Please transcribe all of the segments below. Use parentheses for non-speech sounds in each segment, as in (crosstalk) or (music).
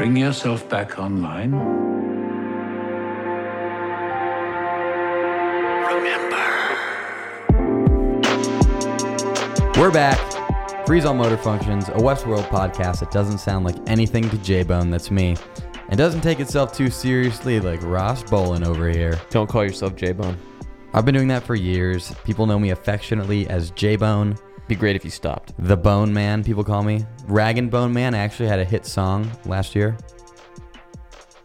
Bring yourself back online. Remember. We're back. Freeze All Motor Functions, a Westworld podcast that doesn't sound like anything to J Bone, that's me, and doesn't take itself too seriously like Ross Bolen over here. Don't call yourself J Bone. I've been doing that for years. People know me affectionately as J Bone, Be great if you stopped. the Bone Man, people call me. Rag and Bone Man actually had a hit song last year.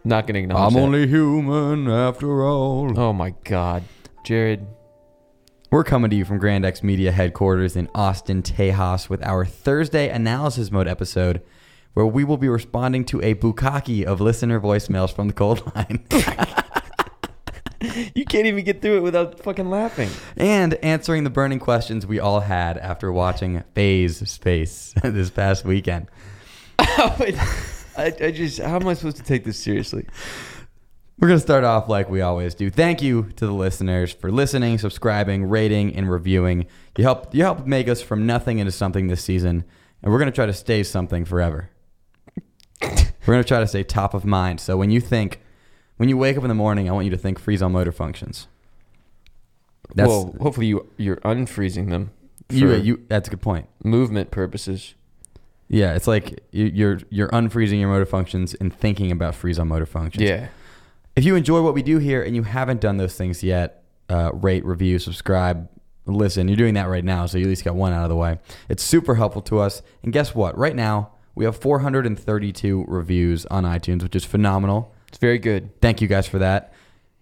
Not gonna acknowledge I'm that. only human after all. Oh my God, Jared. We're coming to you from Grandex Media headquarters in Austin, Tejas, with our Thursday analysis mode episode, where we will be responding to a bukkake of listener voicemails from the cold line (laughs) (laughs) You can't even get through it without fucking laughing. and answering the burning questions we all had after watching Phase Space (laughs) this past weekend. (laughs) I, I just, how am I supposed to take this seriously? We're going to start off like we always do. Thank you to the listeners for listening, subscribing, rating, and reviewing. You help you help make us from nothing into something this season, and we're going to try to stay something forever. we're going to try to stay top of mind. So when you think when you wake up in the morning, I want you to think freeze all motor functions. That's well, hopefully you you're unfreezing them you, you that's a good point. movement purposes. Yeah, it's like you, you're you're unfreezing your motor functions and thinking about freeze all motor functions. Yeah. If you enjoy what we do here and you haven't done those things yet, uh, rate, review, subscribe, listen. You're doing that right now, so you at least got one out of the way. It's super helpful to us. And guess what? Right now, we have 432 reviews on iTunes, which is phenomenal. It's very good. Thank you guys for that.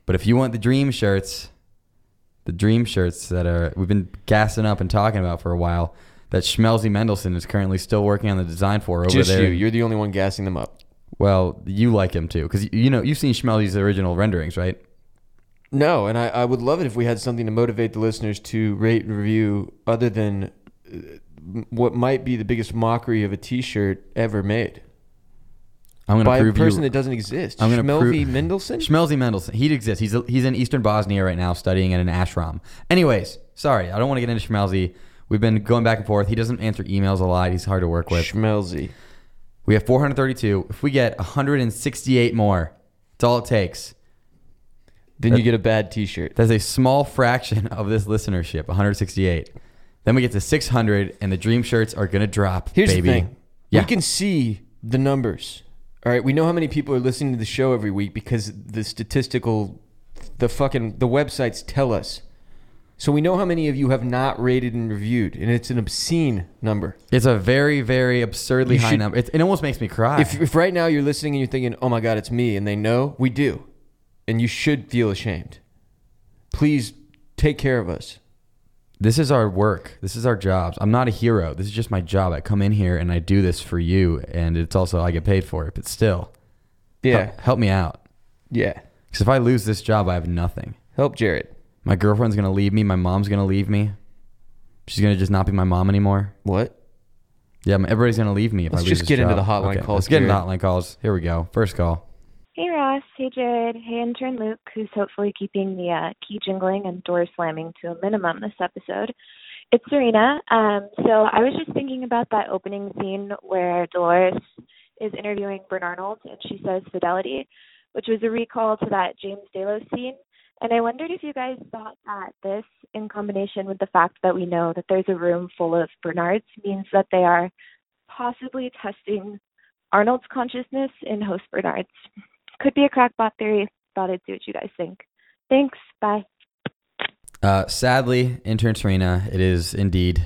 But if you want the dream shirts, the dream shirts that are we've been gassing up and talking about for a while, that Schmelzy Mendelson is currently still working on the design for over Just there. you. You're the only one gassing them up. well, you like him too, because you know you've seen Schmelzy's original renderings, right? No, and I, I would love it if we had something to motivate the listeners to rate and review other than uh, what might be the biggest mockery of a T-shirt ever made I'm gonna by a person you. that doesn't exist. I'm gonna Schmelvy prove- Mendelsohn. Schmelzy Mendelson. He exists. He's he's in Eastern Bosnia right now, studying in an ashram. Anyways, sorry, I don't want to get into Schmelzy. We've been going back and forth. He doesn't answer emails a lot. He's hard to work with. Schmelzy. We have 432. If we get 168 more, that's all it takes. Then you get a bad T-shirt. That's a small fraction of this listenership, 168. Then we get to 600, and the dream shirts are gonna drop. Here's baby. the thing. Yeah. We can see the numbers. All right, we know how many people are listening to the show every week because the statistical, the fucking, the websites tell us. So we know how many of you have not rated and reviewed, and it's an obscene number. It's a very, very absurdly You high should- number. It, it almost makes me cry. If, if right now you're listening and you're thinking, "Oh my God, it's me," and they know, we do, and you should feel ashamed. Please take care of us. This is our work. This is our jobs. I'm not a hero. This is just my job. I come in here and I do this for you, and it's also I get paid for it. But still, Yeah, help, help me out. yeah. Because if I lose this job, I have nothing. Help Jared. My girlfriend's gonna leave me. My mom's gonna leave me. She's gonna just not be my mom anymore. What? Yeah, everybody's gonna leave me if Let's I lose this. just get into the hotline Okay, calls, Let's get into the hotline calls. Here we go. First call. Hey Ross, hey Jared, hey intern Luke, who's hopefully keeping the uh, key jingling and door slamming to a minimum this episode. It's Serena. Um, so I was just thinking about that opening scene where Dolores is interviewing Bern Arnold and she says fidelity, which was a recall to that James Delos scene. And I wondered if you guys thought that this, in combination with the fact that we know that there's a room full of Bernards, means that they are possibly testing Arnold's consciousness in host Bernards. Could be a crackpot theory. Thought I'd see what you guys think. Thanks. Bye. Uh, sadly, intern Serena, it is indeed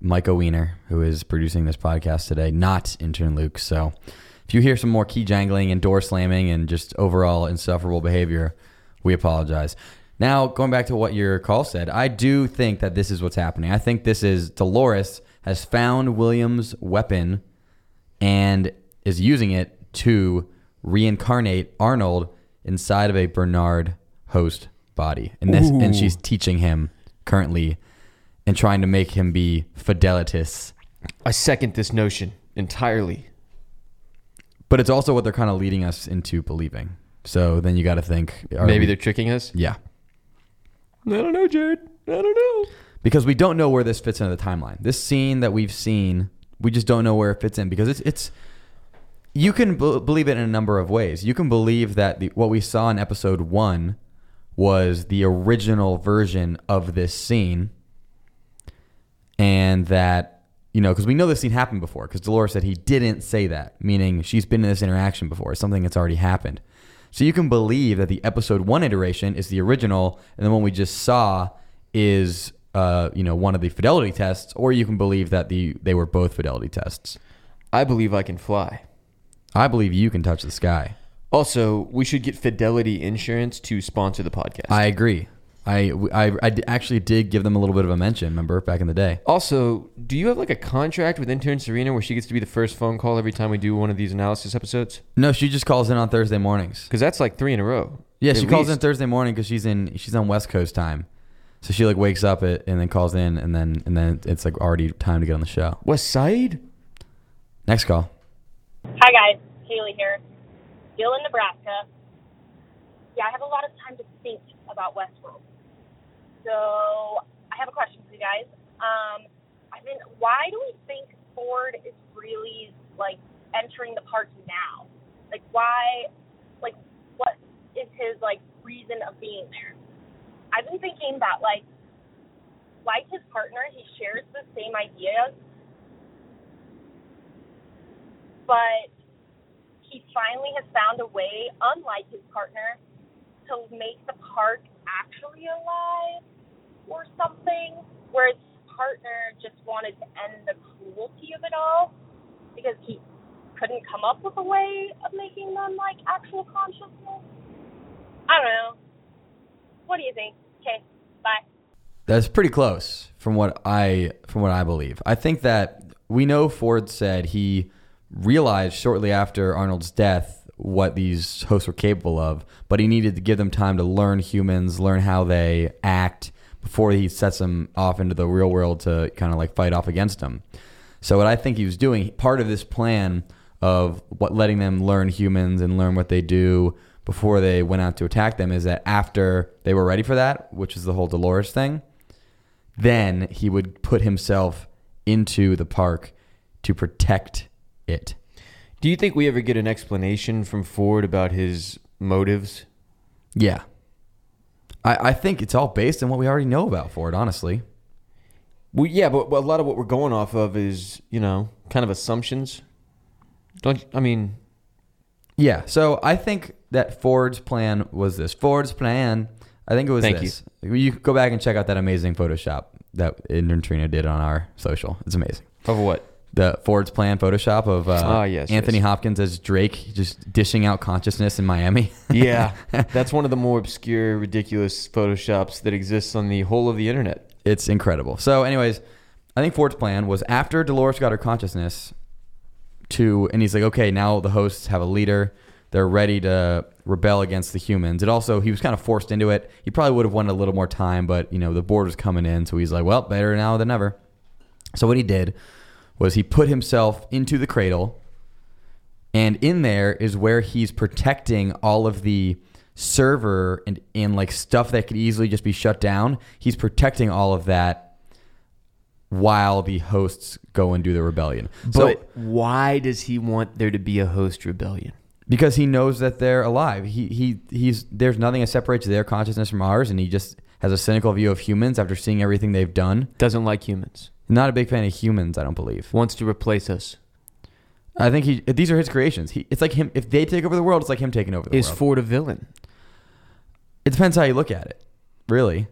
Michael Wiener who is producing this podcast today, not intern Luke. So if you hear some more key jangling and door slamming and just overall insufferable behavior, we apologize. Now, going back to what your call said, I do think that this is what's happening. I think this is Dolores has found William's weapon and is using it to reincarnate Arnold inside of a Bernard host body. And this and she's teaching him currently and trying to make him be fidelitus. I second this notion entirely. But it's also what they're kind of leading us into believing. So then you got to think Maybe we- they're tricking us. yeah. I don't know, Jared. I don't know. because we don't know where this fits into the timeline. This scene that we've seen, we just don't know where it fits in because it's it's You can b- believe it in a number of ways. You can believe that the, what we saw in episode one was the original version of this scene, and that you know because we know this scene happened before because Dolores said he didn't say that, meaning she's been in this interaction before, something that's already happened. So you can believe that the episode one iteration is the original, and the one we just saw is uh, you know one of the fidelity tests, or you can believe that the they were both fidelity tests. I believe I can fly. I believe you can touch the sky. Also, we should get Fidelity Insurance to sponsor the podcast. I agree. I I actually did give them a little bit of a mention, remember, back in the day. also, do you have like a contract with intern Serena where she gets to be the first phone call every time we do one of these analysis episodes? No, she just calls in on Thursday mornings. Because that's like three in a row. Yeah, she calls in least. Thursday morning because she's in she's on West Coast time, so she like wakes up it and then calls in and then and then it's like already time to get on the show. West Side? Next call. Hi guys, Haley here. Still in Nebraska. Yeah, I have a lot of time to think about Westworld. So I have a question for you guys. Um, I mean, why do we think Ford is really like entering the park now? Like, why? Like, what is his like reason of being there? I've been thinking that like, like his partner, he shares the same ideas, but he finally has found a way, unlike his partner, to make the park actually alive or something. Whereas his partner just wanted to end the cruelty of it all because he couldn't come up with a way of making them like actual consciousness. I don't know. What do you think? Okay, bye. That's pretty close from what I from what I believe. I think that we know Ford said he realized shortly after Arnold's death what these hosts were capable of, but he needed to give them time to learn humans, learn how they act before he sets them off into the real world to kind of like fight off against them. So what I think he was doing, part of this plan of what letting them learn humans and learn what they do before they went out to attack them is that after they were ready for that, which is the whole Dolores thing, then he would put himself into the park to protect it. Do you think we ever get an explanation from Ford about his motives? Yeah. I, I think it's all based on what we already know about Ford, honestly. Well, yeah, but, but a lot of what we're going off of is, you know, kind of assumptions. Don't I mean? Yeah. So I think that Ford's plan was this. Ford's plan, I think it was Thank this. You. you go back and check out that amazing Photoshop that intern Trina did on our social. It's amazing. Of what? The Ford's plan Photoshop of uh, Ah, yes, Anthony yes. Hopkins as Drake just dishing out consciousness in Miami. (laughs) Yeah, that's one of the more obscure, ridiculous photoshops that exists on the whole of the internet. it's incredible. So, anyways, I think Ford's plan was after Dolores got her consciousness to, and he's like, okay, now the hosts have a leader. They're ready to rebel against the humans. It also, he was kind of forced into it. He probably would have wanted a little more time, but, you know, the board was coming in. So he's like, well, better now than never. So what he did was he put himself into the cradle, and in there is where he's protecting all of the server and, and like stuff that could easily just be shut down. He's protecting all of that while the hosts go and do the rebellion. so why does he want there to be a host rebellion? because he knows that they're alive. He he he's there's nothing that separates their consciousness from ours, and he just has a cynical view of humans after seeing everything they've done. Doesn't like humans. Not a big fan of humans, I don't believe. Wants to replace us. I think he these are his creations. He, it's like him if they take over the world, it's like him taking over the world. Is world. Ford a villain? it depends how you look at it, really.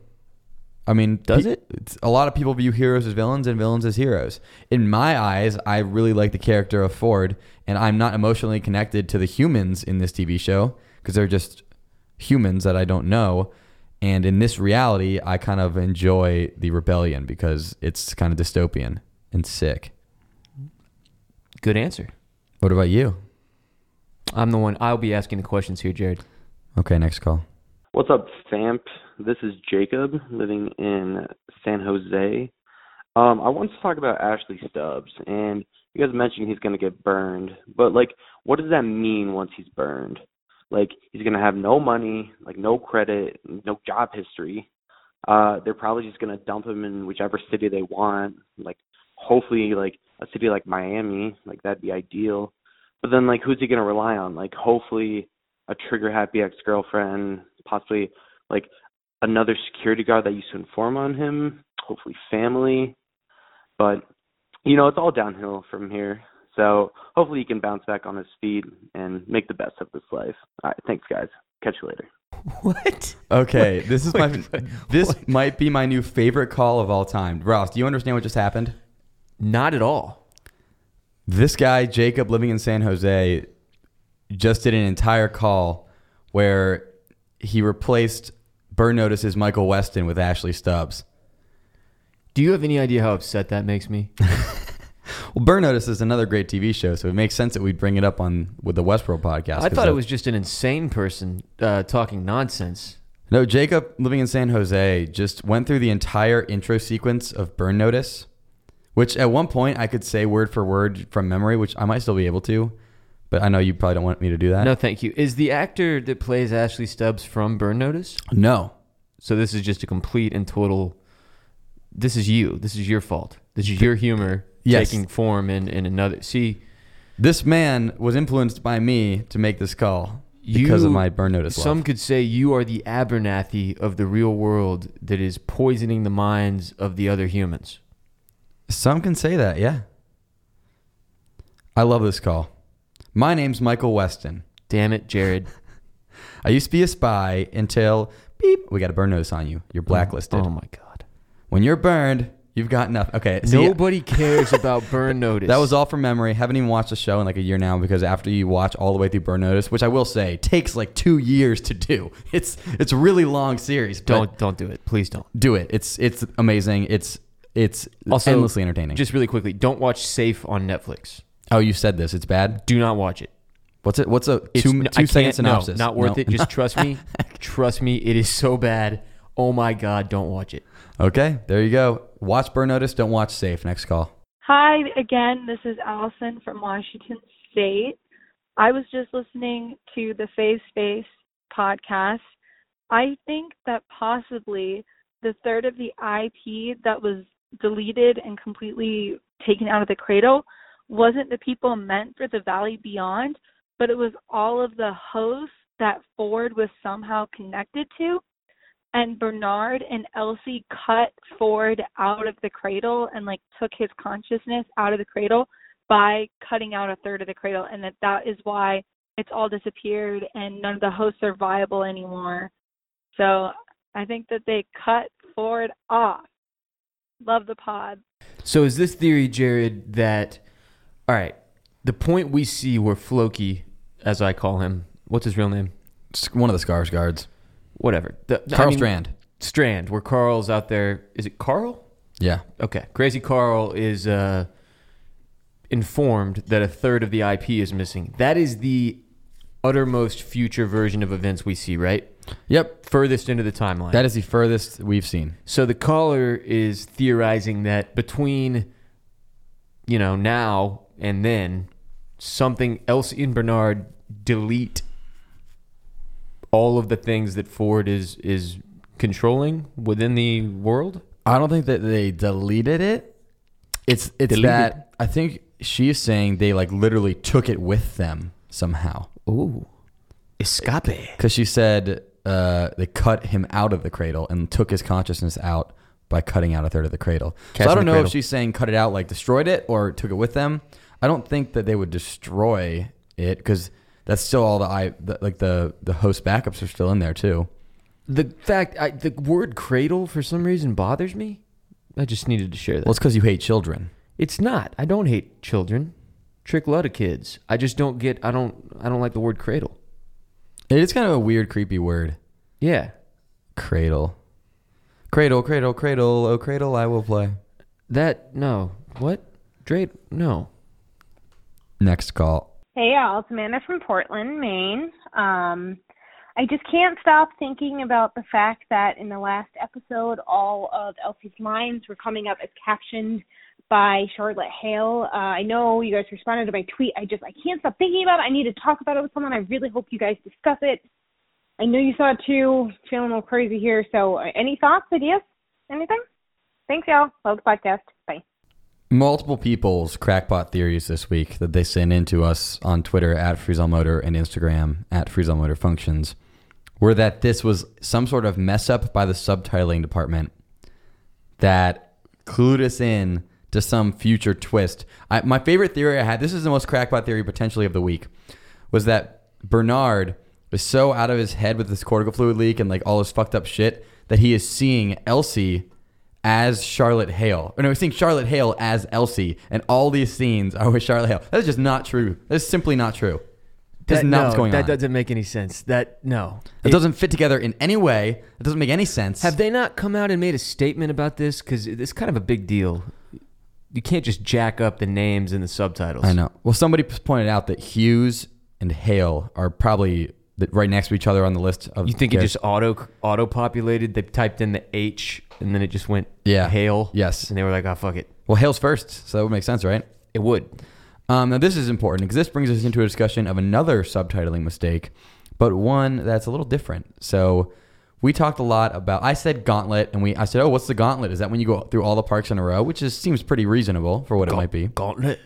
I mean, Does pe- it? It's, a lot of people view heroes as villains and villains as heroes. In my eyes, I really like the character of Ford, and I'm not emotionally connected to the humans in this TV show because they're just humans that I don't know. And in this reality, I kind of enjoy the rebellion because it's kind of dystopian and sick. Good answer. What about you? I'm the one. I'll be asking the questions here, Jared. Okay, next call. What's up, Famp? This is Jacob living in San Jose. Um, I wanted to talk about Ashley Stubbs, and you guys mentioned he's going to get burned, but like, what does that mean once he's burned? Like, he's to have no money, like no credit, no job history. Uh, they're probably just to dump him in whichever city they want. Like, hopefully, like a city like Miami, like that'd be ideal. but then like who's he gonna rely on? Like hopefully a trigger happy ex girlfriend, possibly like another security guard that used to inform on him, hopefully family. But you know, it's all downhill from here. So hopefully he can bounce back on his feet and make the best of this life. All right, thanks guys. Catch you later. (laughs) What? Okay, this is my Wait, wait, this what? might be my new favorite call of all time. Ross, do you understand what just happened? Not at all. This guy, Jacob, living in San Jose, just did an entire call where he replaced Burn Notice's Michael Weston with Ashley Stubbs. Do you have any idea how upset that makes me? (laughs) Well, Burn Notice is another great TV show, so it makes sense that we'd bring it up on with the Westworld podcast. I 'cause thought that- it was just an insane person uh, talking nonsense. No, Jacob, living in San Jose, just went through the entire intro sequence of Burn Notice, which at one point I could say word for word from memory, which I might still be able to, but I know you probably don't want me to do that. No, thank you. Is the actor that plays Ashley Stubbs from Burn Notice? No. So this is just a complete and total. This is you. This is your fault. This is your humor Yes. taking form in, in another. See, This man was influenced by me to make this call because You- of my Burn Notice some love. could say you are the Abernathy of the real world that is poisoning the minds of the other humans. Some can say that, yeah. I love this call. My name's Michael Weston. Damn it, Jared. (laughs) I used to be a spy until beep, we got a burn notice on you. You're oh, blacklisted. Oh my god. When you're burned, you've got nothing. Okay, Nobody cares about Burn (laughs) Notice. that was all from memory. Haven't even watched the show in like a year now because after you watch all the way through Burn Notice, which I will say takes like two years to do. (laughs) It's it's a really long series. but Don't don't do it. Please don't. do it. It's it's amazing. It's it's Also, endlessly entertaining. Just really quickly, don't watch Safe on Netflix. oh, you said this. It's bad. Do not watch it. What's it? What's a It's, two n- I two second can't- synopsis? No, not worth No. it. Just (laughs) trust me. trust me. It is so bad. Oh my god, don't watch it. Okay, there you go. Watch Burn Notice. Don't watch Safe. Next call. Hi again, this is Allison from Washington State. I was just listening to the Phase Space podcast. I think that possibly the third of the IP that was deleted and completely taken out of the cradle wasn't the people meant for the Valley Beyond, but it was all of the hosts that Ford was somehow connected to and Bernard and Elsie cut Ford out of the cradle and like took his consciousness out of the cradle by cutting out a third of the cradle and that that is why it's all disappeared and none of the hosts are viable anymore. So I think that they cut Ford off. Love the pod. So is this theory, Jared, that all right, the point we see where Floki, as I call him, what's his real name? One of the Skarsgårds. Whatever. The, I Karl mean, Strand. Strand, where Karl's out there. Is it Karl? Yeah. Okay. Crazy Karl is uh, informed that a third of the IP is missing. That is the uttermost future version of events we see, right? Yep. Furthest into the timeline. That is the furthest we've seen. So the caller is theorizing that between, you know, now and then, something else in Bernard delete all of the things that Ford is is controlling within the world. I don't think that they deleted it. It's it's Deleted. that I think she's saying they like literally took it with them somehow. Ooh, escape. Because she said uh, they cut him out of the cradle and took his consciousness out by cutting out a third of the cradle. So I don't know cradle. if she's saying cut it out like destroyed it or took it with them. I don't think that they would destroy it because that's still all the I the, like the the host backups are still in there too. The fact, I, the word cradle for some reason bothers me. I just needed to share that. Well, it's because you hate children. It's not. I don't hate children. Trick a lot of kids. I just don't get. I don't. I don't like the word cradle. It is kind of a weird, creepy word. Yeah, Cradle, cradle, cradle, cradle. Oh, cradle, I will play. that no. What? Drake? No. Next call. Hey, y'all. It's Amanda from Portland, Maine. Um, I just can't stop thinking about the fact that in the last episode, all of Elsie's lines were coming up as captioned by Charlotte Hale. Uh, I know you guys responded to my tweet. I just I can't stop thinking about it. I need to talk about it with someone. I really hope you guys discuss it. I know you saw it too. Feeling a little crazy here. So, uh, any thoughts, ideas, anything? Thanks, y'all. Love the podcast. Bye. Multiple people's crackpot theories this week that they sent in to us on Twitter at Freezall Motor and Instagram at Freezall Motor Functions were that this was some sort of mess up by the subtitling department that clued us in to some future twist. I, my favorite theory I had, this is the most crackpot theory potentially of the week, was that Bernard was so out of his head with this cortical fluid leak and like all this fucked up shit that he is seeing Elsie as Charlotte Hale. Or no, he's seeing Charlotte Hale as Elsie, and all these scenes are with Charlotte Hale. That is just not true. That is simply not true. That's That- not no, what's going that on. doesn't make any sense. That no. it doesn't fit together in any way. It doesn't make any sense. Have they not come out and made a statement about this? Because it's kind of a big deal. You can't just jack up the names in the subtitles. I know. Well, somebody pointed out that Hughes and Hale are probably right next to each other on the list of. You think it characters. just auto auto populated? They typed in the H and then it just went Yeah. Hale. Yes. And they were like, oh fuck it. Well, Hale's first, so that would make sense, right? It would. Um, now, this is important because this brings us into a discussion of another subtitling mistake, but one that's a little different. So, we talked a lot about. I said gauntlet, and we. I said, "Oh, what's the gauntlet? Is that when you go through all the parks in a row?" Which is seems pretty reasonable for what it might be. Gauntlet.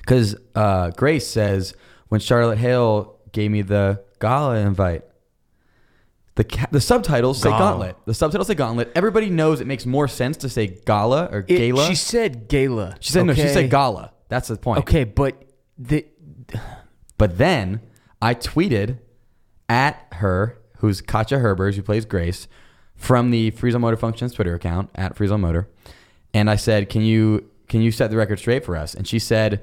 Because uh, Grace says when Charlotte Hale gave me the gala invite, the ca- the subtitles say Gala. gauntlet. The subtitles say gauntlet. Everybody knows it makes more sense to say gala or It- gala. She said gala. she said no. She okay? said gala. That's the point. Okay, but the But then I tweeted at her, who's Katja Herbers, who plays Grace, from the Freeze All Motor Functions Twitter account at Freeze on Motor, and I said, "Can you can you set the record straight for us?" And she said,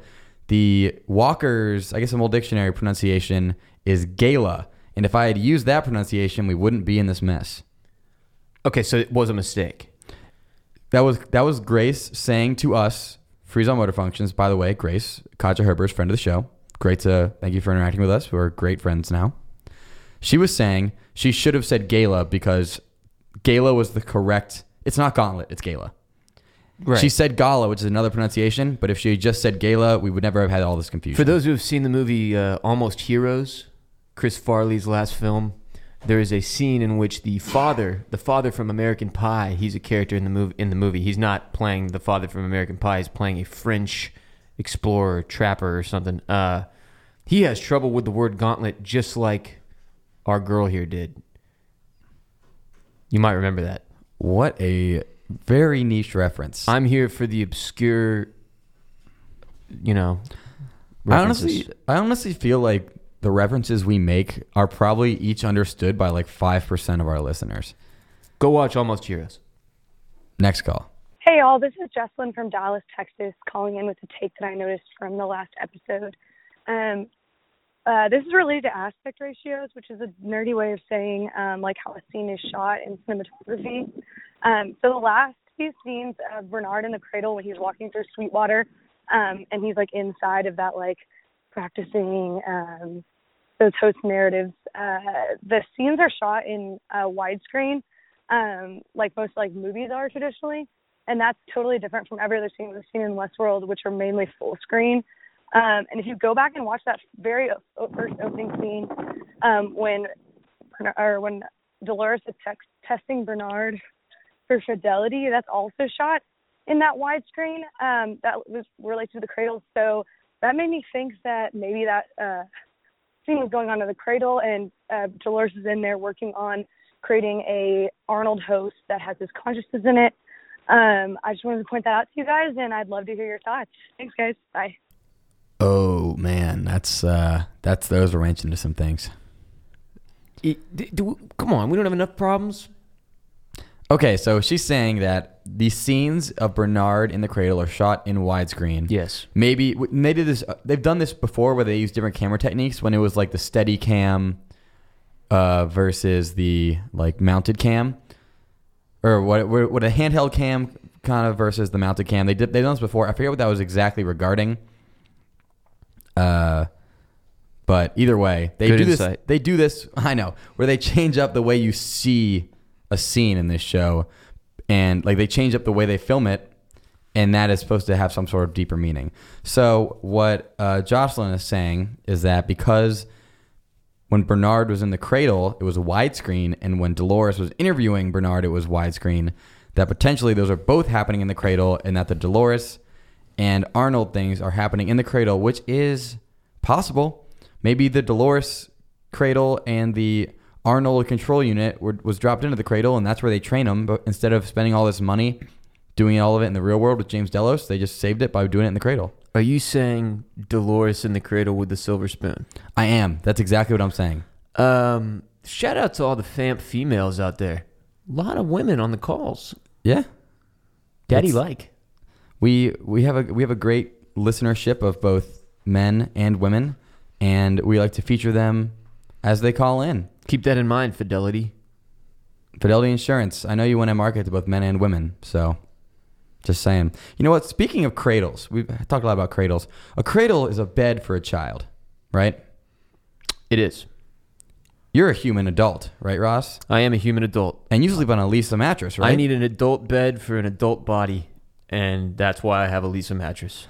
"The Walker's, I guess, a old dictionary pronunciation is gala, and if I had used that pronunciation, we wouldn't be in this mess." okay, so it was a mistake. That was that was Grace saying to us, Freeze All Motor Functions. By the way, Grace, Katja Herbers, friend of the show. Great to thank you for interacting with us. We're great friends now. She was saying she should have said gala because gala was the correct. It's not gauntlet. It's gala. Right. She said gala, which is another pronunciation. But if she had just said gala, we would never have had all this confusion. For those who have seen the movie uh, Almost Heroes, Chris Farley's last film, there is a scene in which the father, the father from American Pie, he's a character in the movie. In the movie, he's not playing the father from American Pie. He's playing a French explorer, trapper, or something. Uh, he has trouble with the word gauntlet, just like our girl here did. You might remember that. what a very niche reference. I'm here for the obscure, you know. I honestly, I honestly feel like the references we make are probably each understood by like five percent of our listeners. go watch Almost Heroes. Next call. Hey, all. This is Jesselyn from Dallas, Texas, calling in with a take that I noticed from the last episode. Um, uh, this is related to aspect ratios, which is a nerdy way of saying um, like how a scene is shot in cinematography. Um, so the last few scenes of Bernard in the cradle when he's walking through Sweetwater, um, and he's like inside of that like practicing um, those host narratives. Uh, the scenes are shot in uh, widescreen, um, like most like movies are traditionally, and that's totally different from every other scene we've seen in Westworld, which are mainly full screen. Um, and if you go back and watch that very first opening scene, um, when or when Dolores is tex- testing Bernard for fidelity, that's also shot in that widescreen. Um, that was related to the cradle, so that made me think that maybe that uh, scene was going on in the cradle, and uh, Dolores is in there working on creating a Arnold host that has his consciousness in it. Um, I just wanted to point that out to you guys, and I'd love to hear your thoughts. Thanks, guys. Bye. Oh man, that's uh that's those are wrenching into some things. It- d- do- come on, we don't have enough problems. Okay, so she's saying that the scenes of Bernard in the cradle are shot in widescreen. Yes. Maybe they did this. uh, They've done this before, where they use different camera techniques. When it was like the steady cam uh, versus the like mounted cam, or what? What a handheld cam kind of versus the mounted cam. They did. They've done this before. I forget what that was exactly regarding. Uh, but either way, they Good do this. They do this. (laughs) I know where they change up the way you see a scene in this show, and like they change up the way they film it, and that is supposed to have some sort of deeper meaning. So what uh, Jocelyn is saying is that because when Bernard was in the cradle, it was widescreen, and when Dolores was interviewing Bernard, it was widescreen. That potentially those are both happening in the cradle, and that the Dolores and Arnold things are happening in the cradle, which is possible. Maybe the Dolores cradle and the Arnold control unit were, was dropped into the cradle, and that's where they train them. But instead of spending all this money doing all of it in the real world with James Delos, they just saved it by doing it in the cradle. Are you saying Dolores in the cradle with the silver spoon? I am. That's exactly what I'm saying. Um, shout out to all the FAMP females out there. A lot of women on the calls. Yeah. Daddy like. We we have a we have a great listenership of both men and women, and we like to feature them as they call in. Keep that in mind, Fidelity. Fidelity Insurance. I know you want to market to both men and women, so just saying. You know what? Speaking of cradles, we've talked a lot about cradles. A cradle is a bed for a child, right? It is. You're a human adult, right, Ross? I am a human adult. And you sleep on a Leesa mattress, right? I need an adult bed for an adult body, and that's why I have a Leesa mattress.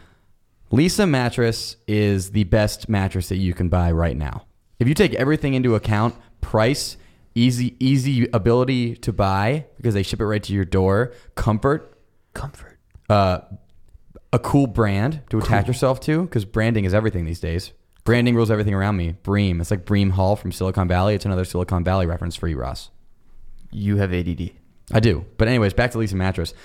Leesa mattress is the best mattress that you can buy right now. If you take everything into account, price, easy easy ability to buy because they ship it right to your door, comfort, Comfort. uh, a cool brand to attach yourself to because branding is everything these days. Branding rules everything around me. Bream. It's like Bream Hall from Silicon Valley. It's another Silicon Valley reference for you, Ross. You have ADD. I do. But anyways, back to Leesa mattress.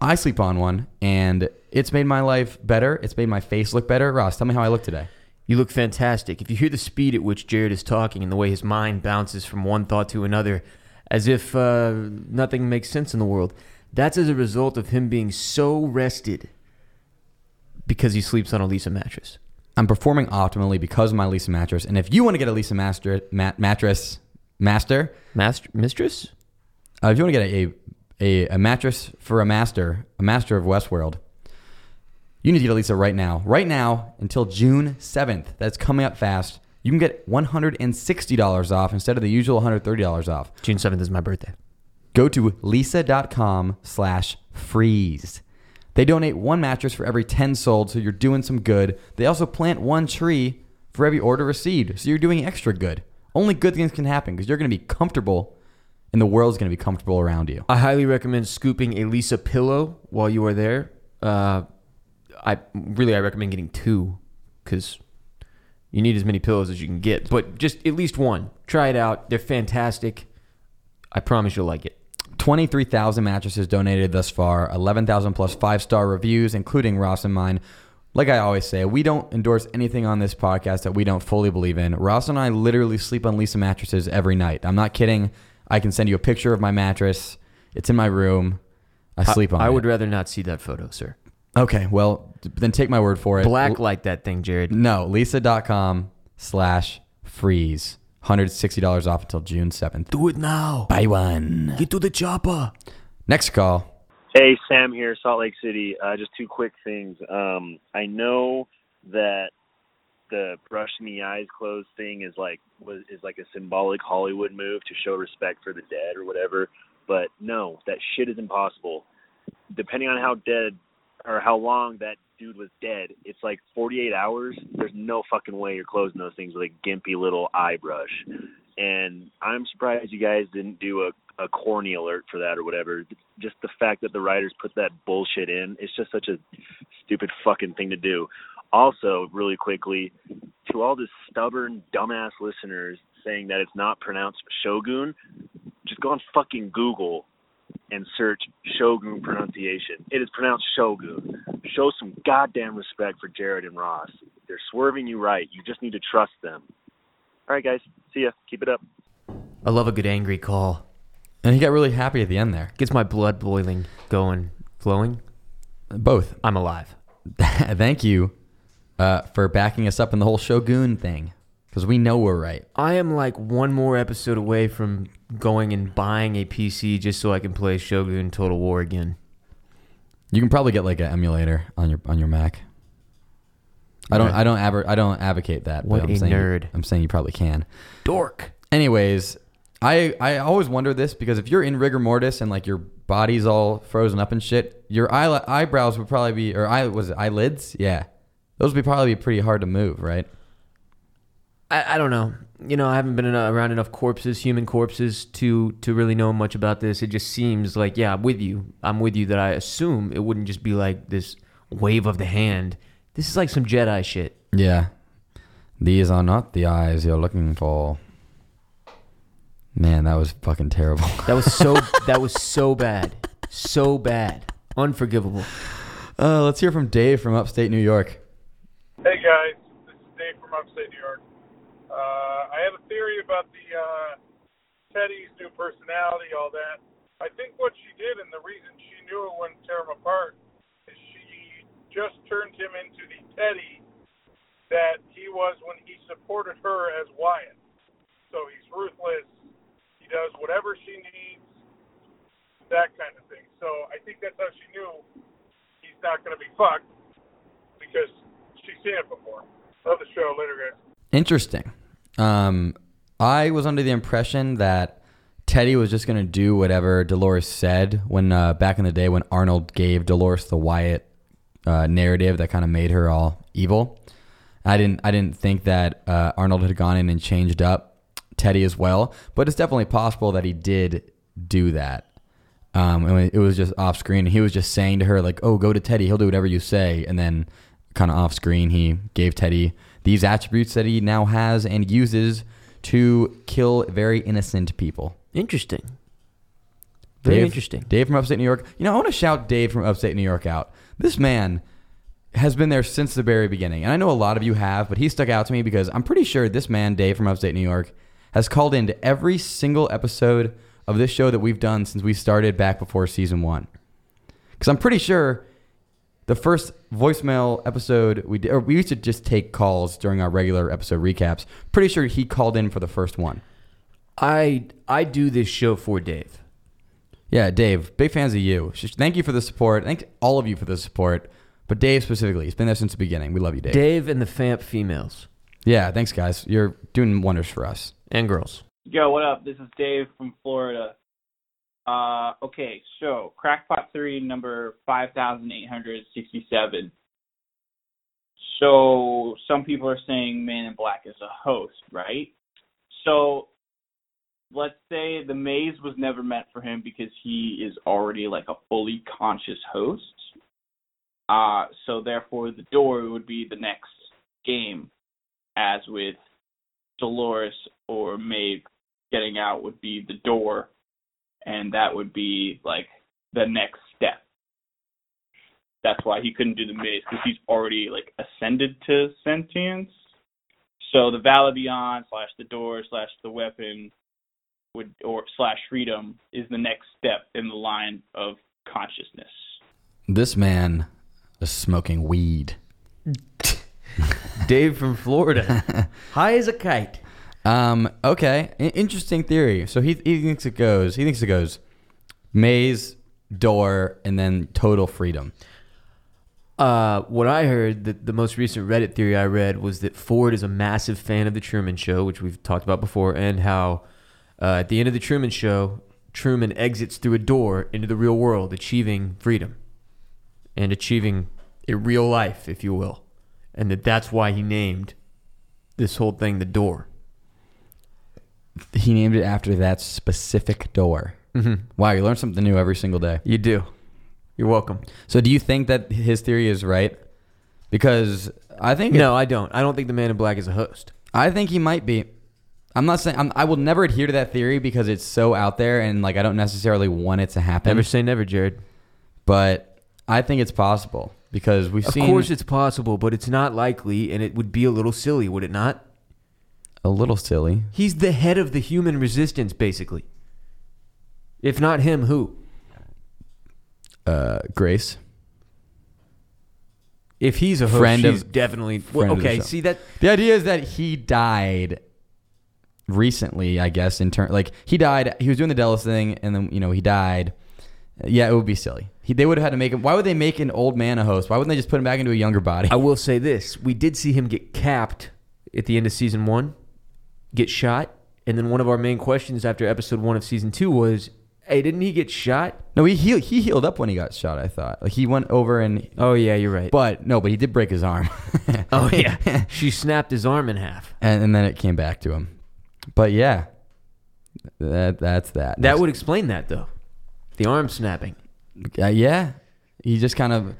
I sleep on one, and it's made my life better. It's made my face look better. Ross, tell me how I look today. You look fantastic. If you hear the speed at which Jared is talking and the way his mind bounces from one thought to another, as if uh, nothing makes sense in the world, that's as a result of him being so rested because he sleeps on a Leesa mattress. I'm performing optimally because of my Leesa mattress. And if you want to get a Leesa master, mat, mattress master, Master, mistress? uh, if you want to get a, a, a mattress for a master, a master of Westworld, you need to get a Leesa right now. Right now until June 7th. That's coming up fast. You can get $160 off instead of the usual $130 off. June 7th is my birthday. Go to leesa.com slash freeze. They donate one mattress for every 10 sold, so you're doing some good. They also plant one tree for every order received, so you're doing extra good. Only good things can happen because you're going to be comfortable and the world's going to be comfortable around you. I highly recommend scooping a Leesa pillow while you are there. Uh, I really I recommend getting two because you need as many pillows as you can get, but just at least one. Try it out; they're fantastic. I promise you'll like it. 23,000 mattresses donated thus far, 11,000 plus five star reviews, including Ross and mine. Like I always say, we don't endorse anything on this podcast that we don't fully believe in. Ross and I literally sleep on Leesa mattresses every night. I'm not kidding. I can send you a picture of my mattress. It's in my room. I sleep on I it. would rather not see that photo, sir. Okay, well, then take my word for it. Black like that thing, Jared. no, leesa.com slash freeze. $160 off until June 7th. Do it now. Buy one. Get to the chopper. Next call. Hey, Sam here, Salt Lake City. Uh, just two quick things. Um, I know that the brushing the eyes closed thing is like was is like a symbolic Hollywood move to show respect for the dead or whatever. But no, that shit is impossible. Depending on how dead or how long that dude was dead, it's like 48 hours. There's no fucking way you're closing those things with a gimpy little eye brush. And I'm surprised you guys didn't do a, a corny alert for that or whatever. Just the fact that the writers put that bullshit in, it's just such a stupid fucking thing to do. Also, really quickly, to all the stubborn dumbass listeners saying that it's not pronounced Shogun, just go on fucking Google and search Shogun pronunciation. It is pronounced Shogun. Show some goddamn respect for Jared and Ross. They're swerving you right. You just need to trust them. All right, guys. See ya. Keep it up. I love a good angry call. And he got really happy at the end there. Gets my blood boiling, going, flowing. Both. I'm alive. (laughs) Thank you uh, for backing us up in the whole Shogun thing because we know we're right. I am like one more episode away from going and buying a PC just so I can play Shogun Total War again. You can probably get like an emulator on your on your Mac. I don't. I don't adver- I don't advocate that. What but I'm a saying nerd. I'm saying you probably can. Dork. Anyways, I I always wonder this because if you're in rigor mortis and like your body's all frozen up and shit, your eye, eyebrows would probably be or eye was it eyelids? Yeah, those would be probably be pretty hard to move, right? I, I don't know. You know, I haven't been around enough corpses, human corpses, to to really know much about this. It just seems like, yeah, I'm with you. I'm with you that I assume it wouldn't just be like this wave of the hand. This is like some Jedi shit. Yeah. These are not the eyes you're looking for. Man, that was fucking terrible. That was so (laughs) that was so bad. So bad. Unforgivable. Uh, let's hear from Dave from upstate New York. Hey guys, this is Dave from upstate New York. Uh, I have a theory about the uh, Teddy's new personality, all that. I think what she did, and the reason she knew it wouldn't tear him apart, is she just turned him into the Teddy that he was when he supported her as Wyatt. So he's ruthless. He does whatever she needs, that kind of thing. So I think that's how she knew he's not going to be fucked because she's seen it before. Love the show. Later, guys. Interesting. Um, I was under the impression that Teddy was just going to do whatever Dolores said when uh, back in the day when Arnold gave Dolores the Wyatt uh, narrative that kind of made her all evil. I didn't I didn't think that uh, Arnold had gone in and changed up Teddy as well, but it's definitely possible that he did do that. Um, and it was just off screen. He was just saying to her like, "Oh, go to Teddy. He'll do whatever you say." And then, kind of off screen, he gave Teddy these attributes that he now has and uses to kill very innocent people. Interesting. Very Dave- interesting. Dave from upstate New York. You know, I want to shout Dave from upstate New York out. This man has been there since the very beginning. And I know a lot of you have, but he stuck out to me because I'm pretty sure this man, Dave from upstate New York, has called into every single episode of this show that we've done since we started back before season one. Because I'm pretty sure the first voicemail episode we did, or we used to just take calls during our regular episode recaps. Pretty sure he called in for the first one. I I do this show for Dave. Yeah, Dave, big fans of you. Thank you for the support. Thank all of you for the support. But Dave specifically, he's been there since the beginning. We love you, Dave. Dave and the Famp females Yeah, thanks, guys. You're doing wonders for us. and girls. Yo, what up? This is Dave from Florida. Uh, okay, so Crackpot 3, number 5867. So some people are saying Man in Black is a host, right? So let's say the maze was never meant for him because he is already like a fully conscious host. Uh, so therefore the door would be the next game, as with Dolores or Maeve getting out would be the door, and that would be like the next step. That's why he couldn't do the maze because he's already like ascended to sentience. So the Valley Beyond slash the door slash the weapon would or slash freedom is the next step in the line of consciousness. This man is smoking weed. (laughs) Dave from Florida, (laughs) high as a kite. Um, okay, I- interesting theory. So he he thinks it goes. He thinks it goes maze, door, and then total freedom. Uh, what I heard, the, the most recent Reddit theory I read was that Ford is a massive fan of the Truman Show, which we've talked about before, and how uh, at the end of the Truman Show, Truman exits through a door into the real world, achieving freedom and achieving a real life, if you will, and that that's why he named this whole thing the door. He named it after that specific door. Mhm. Wow, you learn something new every single day. You do. You're welcome. So do you think that his theory is right? Because I think No, I don't. I don't think the Man in Black is a host. I think he might be. I'm not saying I'm, I will never adhere to that theory because it's so out there and like I don't necessarily want it to happen. Never say never, Jared. But I think it's possible because we've Of seen Of course, it's possible, but it's not likely, and it would be a little silly, would it not? A little silly. He's the head of the human resistance, basically. If not him, who? Uh, Grace, If he's a host, Friend she's of- definitely. friend of the okay, show. see that? the idea is that he died recently. I guess in turn, like he died. He was doing the Delos thing, and then you know he died. Yeah, it would be silly. He, they would have had to make him. Why would they make an old man a host? Why wouldn't they just put him back into a younger body? I will say this: we did see him get capped at the end of season one, get shot, and then one of our main questions after episode one of season two was, "Hey, didn't he get shot?" No, he healed, he healed up when he got shot. I thought like he went over and Oh yeah, you're right. but no, but he did break his arm. (laughs) oh yeah, (laughs) she snapped his arm in half. and, and then it came back to him. But yeah, that that's that. That would explain that though, the arm snapping. Uh, yeah, he just kind of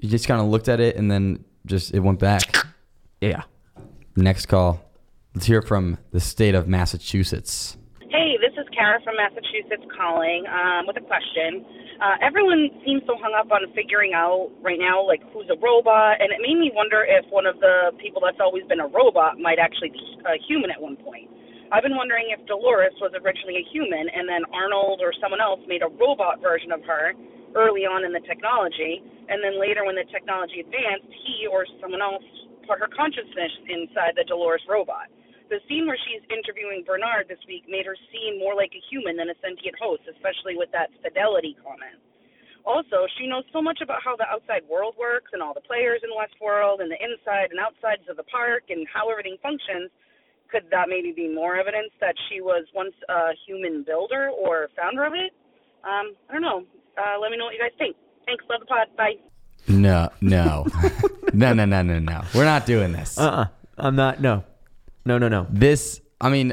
he just kind of looked at it and then just it went back. Yeah. Next call. Let's hear from the state of Massachusetts. Hey, this is Kara from Massachusetts calling um, with a question. Uh, everyone seems so hung up on figuring out right now, like who's a robot, and it made me wonder if one of the people that's always been a robot might actually be a human at one point. I've been wondering if Dolores was originally a human, and then Arnold or someone else made a robot version of her early on in the technology, and then later when the technology advanced, he or someone else put her consciousness inside the Dolores robot. The scene where she's interviewing Bernard this week made her seem more like a human than a sentient host, especially with that fidelity comment. Also, she knows so much about how the outside world works and all the players in Westworld and the inside and outsides of the park and how everything functions. Could that maybe be more evidence that she was once a human builder or founder of it? Um, I don't know. Uh, let me know what you guys think. Thanks. Love the pod. Bye. No, no, (laughs) no, no, no, no, no. We're not doing this. Uh uh-uh. uh. i am not. No. No, no, no. This, I mean,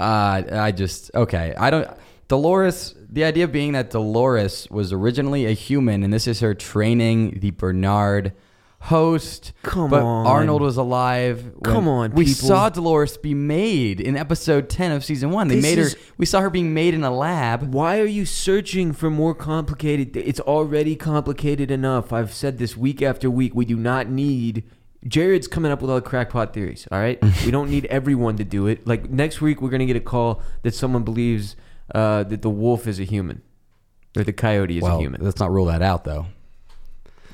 uh, I just, okay. I don't, Dolores, the idea being that Dolores was originally a human and this is her training the Bernard host. Come but on. Arnold was alive. Come on, We people. saw Dolores be made in episode 10 of season one. They This made her, is- we saw her being made in a lab. Why are you searching for more complicated? It's already complicated enough. I've said this week after week. We do not need. Jared's coming up with all the crackpot theories. All right, (laughs) we don't need everyone to do it. Like next week, we're gonna get a call that someone believes uh, that the wolf is a human, or the coyote is well, a human. let's not rule that out though.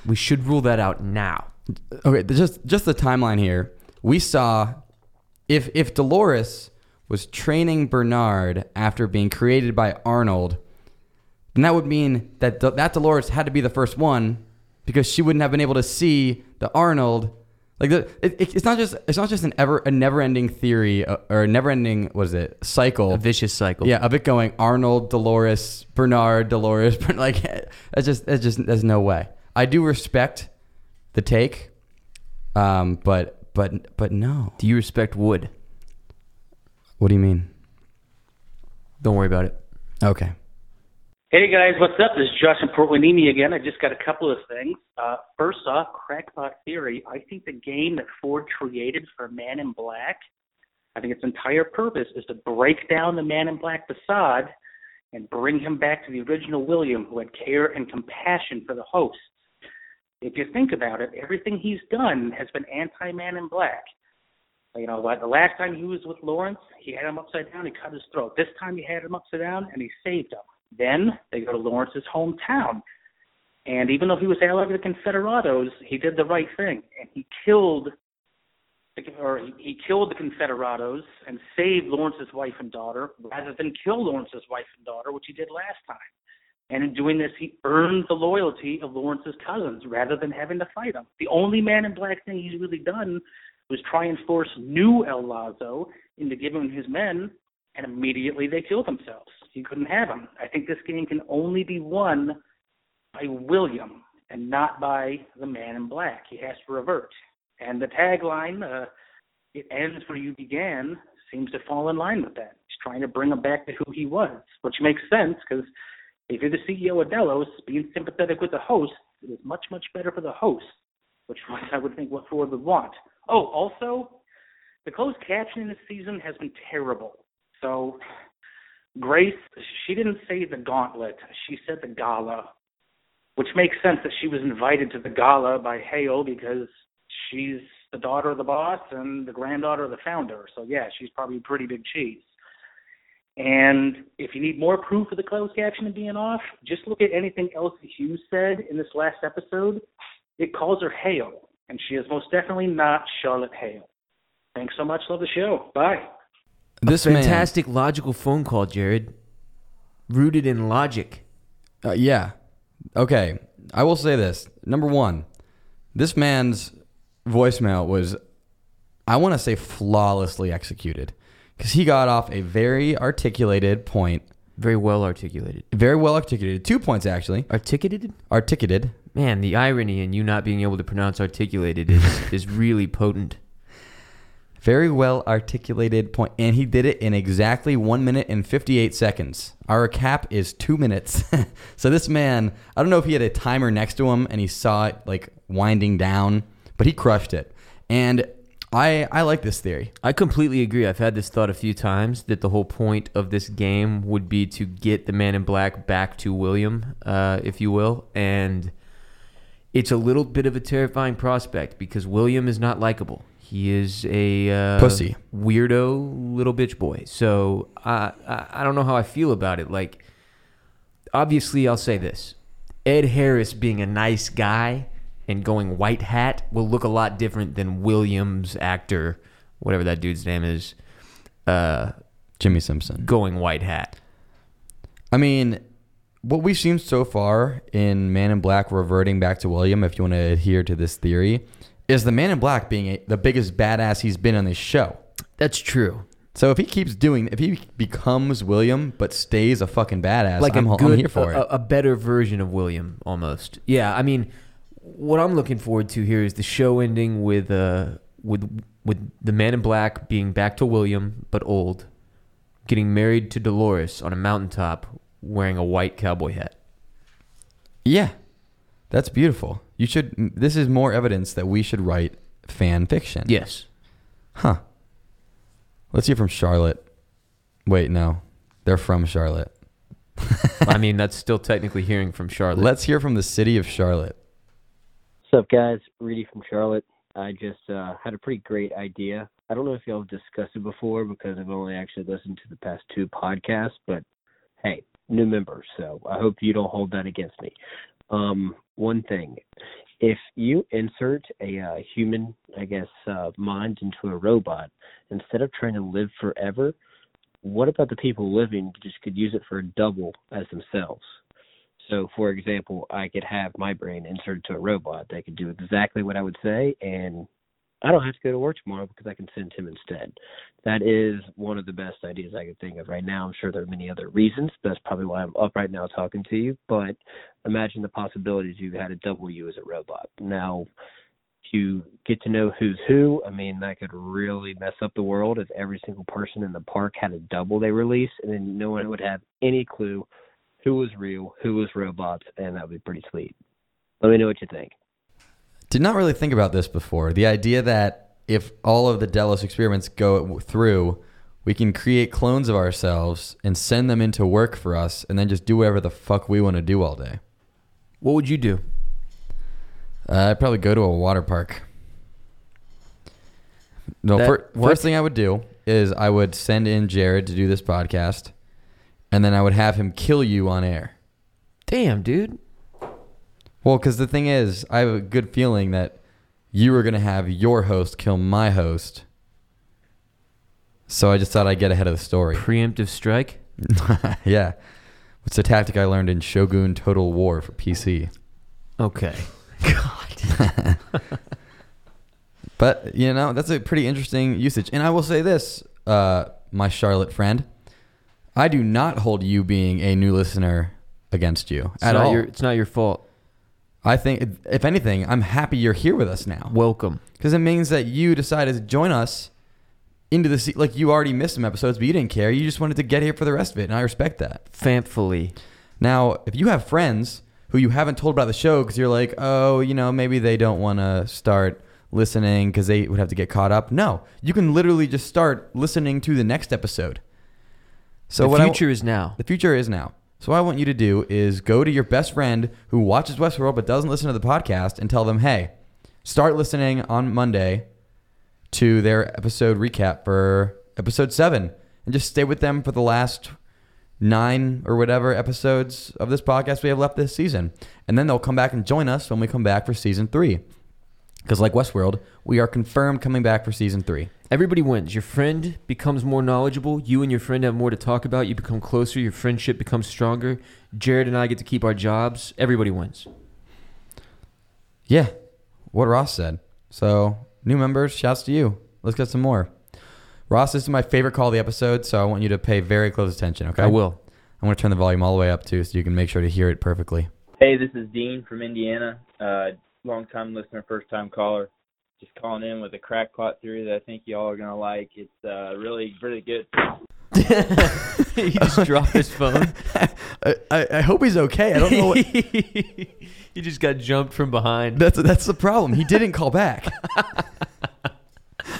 We should rule that out now. Okay, just just the timeline here. We saw if if Dolores was training Bernard after being created by Arnold, then that would mean that that Dolores had to be the first one because she wouldn't have been able to see the Arnold. Like the, it, it- it's not just it's not just an ever a never ending theory uh, or a never ending what is it cycle A vicious cycle. yeah of it going Arnold Dolores Bernard Dolores (laughs) like that's just that's just there's no way I do respect the take um but but but no Do you respect Wood? what do you mean Don't worry about it. okay Hey guys, what's up? This is Josh from Portland Amy again. I just got a couple of things. Uh, first off, Crackpot Theory. I think the game that Ford created for Man in Black, I think its entire purpose is to break down the Man in Black facade and bring him back to the original William, who had care and compassion for the hosts. If you think about it, everything he's done has been anti-Man in Black. You know, like the last time he was with Lawrence, he had him upside down, he cut his throat. This time he had him upside down, and he saved him. Then they go to Lawrence's hometown. And even though he was allied with the Confederados, he did the right thing, and he killed, or he, killed the Confederados and saved Lawrence's wife and daughter, rather than kill Lawrence's wife and daughter, which he did last time. And in doing this, he earned the loyalty of Lawrence's cousins, rather than having to fight them. The only Man in Black thing he's really done was try and force new El Lazo into giving his men, and immediately they killed themselves. He couldn't have them. I think this game can only be won by William and not by the Man in Black. He has to revert. And the tagline, uh, "It ends where you began," seems to fall in line with that. He's trying to bring him back to who he was, which makes sense because if you're the CEO of Delos, being sympathetic with the host is much, much better for the host, which I would think what Ford would want. Oh, also, the closed captioning this season has been terrible. So, Grace, she didn't say the gauntlet, she said the gala, which makes sense that she was invited to the gala by Hale because she's the daughter of the boss and the granddaughter of the founder. So, yeah, she's probably pretty big cheese. And if you need more proof of the closed captioning being off, just look at anything else that Hughes said in this last episode. It calls her Hale, and she is most definitely not Charlotte Hale. Thanks so much. Love the show. Bye. This a man- fantastic logical phone call, Jared. Rooted in logic. Uh, yeah. Okay. I will say this. Number one, this man's voicemail was, I want to say, flawlessly executed because he got off a very articulated point. Very well articulated. Very well articulated. Two points, actually. Articulated? Articulated. Man, the irony in you not being able to pronounce articulated is, (laughs) is really potent. Very well articulated point, and he did it in exactly one minute and fifty-eight seconds. Our cap is two minutes, (laughs) so this man, I don't know if he had a timer next to him and he saw it like winding down, but he crushed it. And I I like this theory. I completely agree. I've had this thought a few times that the whole point of this game would be to get the man in black back to William, uh, if you will. And it's a little bit of a terrifying prospect because William is not likable. He is a uh, Pussy. weirdo little bitch boy. So I, I I don't know how I feel about it. Like, obviously, I'll say this: Ed Harris being a nice guy and going white hat will look a lot different than Williams actor, whatever that dude's name is, uh, Jimmy Simpson. going white hat. I mean, what we've seen so far in Man in Black reverting back to William, if you want to adhere to this theory, is the Man in Black being a, the biggest badass he's been on this show. That's true. So if he keeps doing, if he becomes William but stays a fucking badass, like I'm, a I'm here for a, it. a better version of William, almost. Yeah, I mean, what I'm looking forward to here is the show ending with uh with with the Man in Black being back to William but old, getting married to Dolores on a mountaintop wearing a white cowboy hat. Yeah, that's beautiful. You should. This is more evidence that we should write fan fiction. Yes. Huh. Let's hear from Charlotte. Wait, no, they're from Charlotte. (laughs) I mean, that's still technically hearing from Charlotte. Let's hear from the city of Charlotte. What's up, guys? Rudy from Charlotte. I just uh, had a pretty great idea. I don't know if y'all have discussed it before because I've only actually listened to the past two podcasts, but hey, new members, so I hope you don't hold that against me. Um, one thing, if you insert a uh, human, I guess, uh, mind into a robot, instead of trying to live forever, what about the people living just could use it for a double as themselves? So, for example, I could have my brain inserted to a robot that could do exactly what I would say, and I don't have to go to work tomorrow because I can send him instead. That is one of the best ideas I could think of right now. I'm sure there are many other reasons. That's probably why I'm up right now talking to you. But imagine the possibilities you had a double you as a robot. Now, you get to know who's who, I mean, that could really mess up the world if every single person in the park had a double they release, and then no one would have any clue who was real, who was robots, and that would be pretty sweet. Let me know what you think. Did not really think about this before. The idea that if all of the Delos experiments go through, we can create clones of ourselves and send them into work for us, and then just do whatever the fuck we want to do all day. What would you do? Uh, I'd probably go to a water park. No, That- fir- first thing I would do is I would send in Jared to do this podcast, and then I would have him kill you on air. Damn, dude. Well, because the thing is, I have a good feeling that you were going to have your host kill my host. So I just thought I'd get ahead of the story. (laughs) Preemptive strike? (laughs) yeah. It's a tactic I learned in Shogun Total War for PC. Okay. (laughs) God. but, you know, that's a pretty interesting usage. And I will say this, uh, my Charlotte friend, I do not hold you being a new listener against you It's at all. Your, it's not your fault. I think, if anything, I'm happy you're here with us now. Welcome. Because it means that you decided to join us into the se- like you already missed some episodes, but you didn't care. You just wanted to get here for the rest of it, and I respect that. Thankfully. Now, if you have friends who you haven't told about the show because you're like, oh, you know, maybe they don't want to start listening because they would have to get caught up. No, you can literally just start listening to the next episode. So The what I- future is now. The future is now. So what I want you to do is go to your best friend who watches Westworld but doesn't listen to the podcast and tell them, hey, start listening on Monday to their episode recap for episode seven, and just stay with them for the last nine or whatever episodes of this podcast we have left this season, and then they'll come back and join us when we come back for season three. Because like Westworld, we are confirmed coming back for season three. Everybody wins. Your friend becomes more knowledgeable. You and your friend have more to talk about. You become closer. Your friendship becomes stronger. Jared and I get to keep our jobs. Everybody wins. Yeah, what Ross said. So, new members, shouts to you. Let's get some more. Ross, this is my favorite call of the episode, so I want you to pay very close attention, okay? I will. I'm going to turn the volume all the way up, too, so you can make sure to hear it perfectly. Hey, this is Dean from Indiana. Uh, long time listener, first time caller. Just calling in with a crackpot theory that I think y'all are gonna like. It's uh, really, really good. (laughs) he just (laughs) dropped his phone. I, I, I hope he's okay. I don't know. What, (laughs) he just got jumped from behind. that's that's the problem. He didn't call back.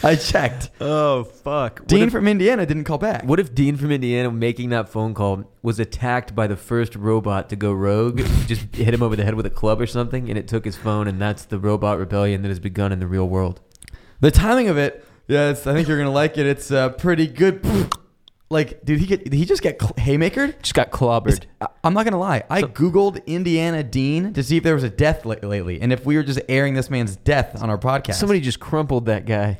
I checked. Oh fuck! Dean if, from Indiana didn't call back. what if Dean from Indiana making that phone call was attacked by the first robot to go rogue? just (laughs) hit him over the head with a club or something, and it took his phone, and that's the robot rebellion that has begun in the real world. The timing of it, yes, I think you're gonna like it. It's uh, pretty good. (laughs) Like, dude, he get did he just get cl- haymakered? Just got clobbered. I'm not gonna lie. I googled Indiana Dean to see if there was a death la- lately, and if we were just airing this man's death on our podcast. Somebody just crumpled that guy.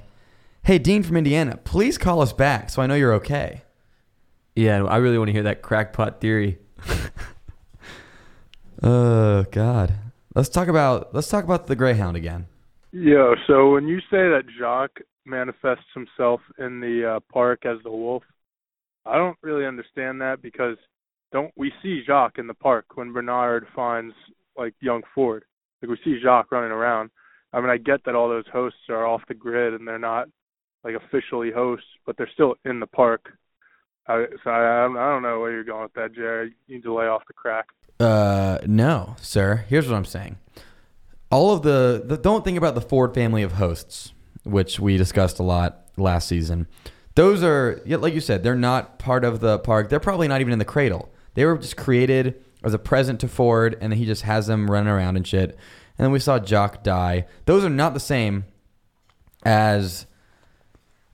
Hey, Dean from Indiana, please call us back so I know you're okay. Yeah, I really want to hear that crackpot theory. (laughs) Oh God. Let's talk about let's talk about the Greyhound again. Yeah. so when you say that Jacques manifests himself in the uh, park as the wolf, I don't really understand that because don't we see Jacques in the park when Bernard finds like young Ford? Like we see Jacques running around. I mean, I get that all those hosts are off the grid and they're not like officially hosts, but they're still in the park. I, so I, I don't know where you're going with that, Jerry. You need to lay off the crack. Uh, no, sir. Here's what I'm saying. All of the, the don't think about the Ford family of hosts, which we discussed a lot last season. Those are, like you said, they're not part of the park. They're probably not even in the cradle. They were just created as a present to Ford, and then he just has them running around and shit. And then we saw Jock die. Those are not the same as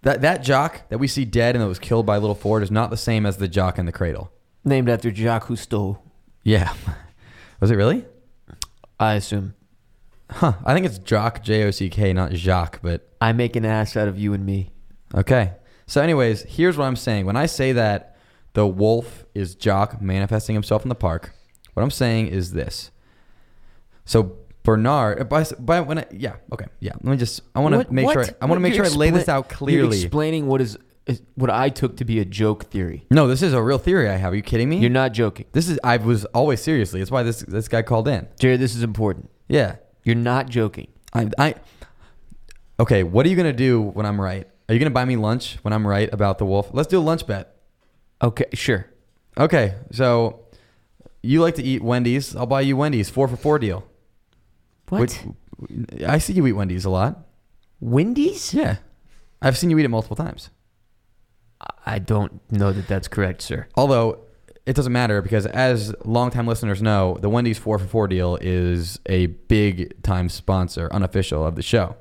that. That Jock that we see dead and that was killed by Little Ford is not the same as the Jock in the cradle. Named after Jacques Cousteau. Yeah, (laughs) was it really? I assume. Huh. I think it's Jock, J O C K, not Jacques, but I make an ass out of you and me. okay. So, anyways, here's what I'm saying. When I say that the wolf is Jock manifesting himself in the park, what I'm saying is this. So, Bernard, by, by when I, yeah, okay, yeah. Let me just, I want to What- make sure, what? I want to make You're sure I lay this out You're clearly. explaining what is, is what I took to be a joke theory. no, this is a real theory I have. Are you kidding me? You're not joking. This is, I was always seriously. That's why this, this guy called in. Jared, this is important. Yeah. You're not joking. I, I, okay, what are you going to do when I'm right? Are you going to buy me lunch when I'm right about the wolf? Let's do a lunch bet. Okay, sure. Okay, so you like to eat Wendy's. I'll buy you Wendy's. Four for four deal. What? Which- I see you eat Wendy's a lot. Wendy's? Yeah. I've seen you eat it multiple times. I don't know that that's correct, sir. Although it doesn't matter because as longtime listeners know, the Wendy's four for four deal is a big time sponsor, unofficial of the show.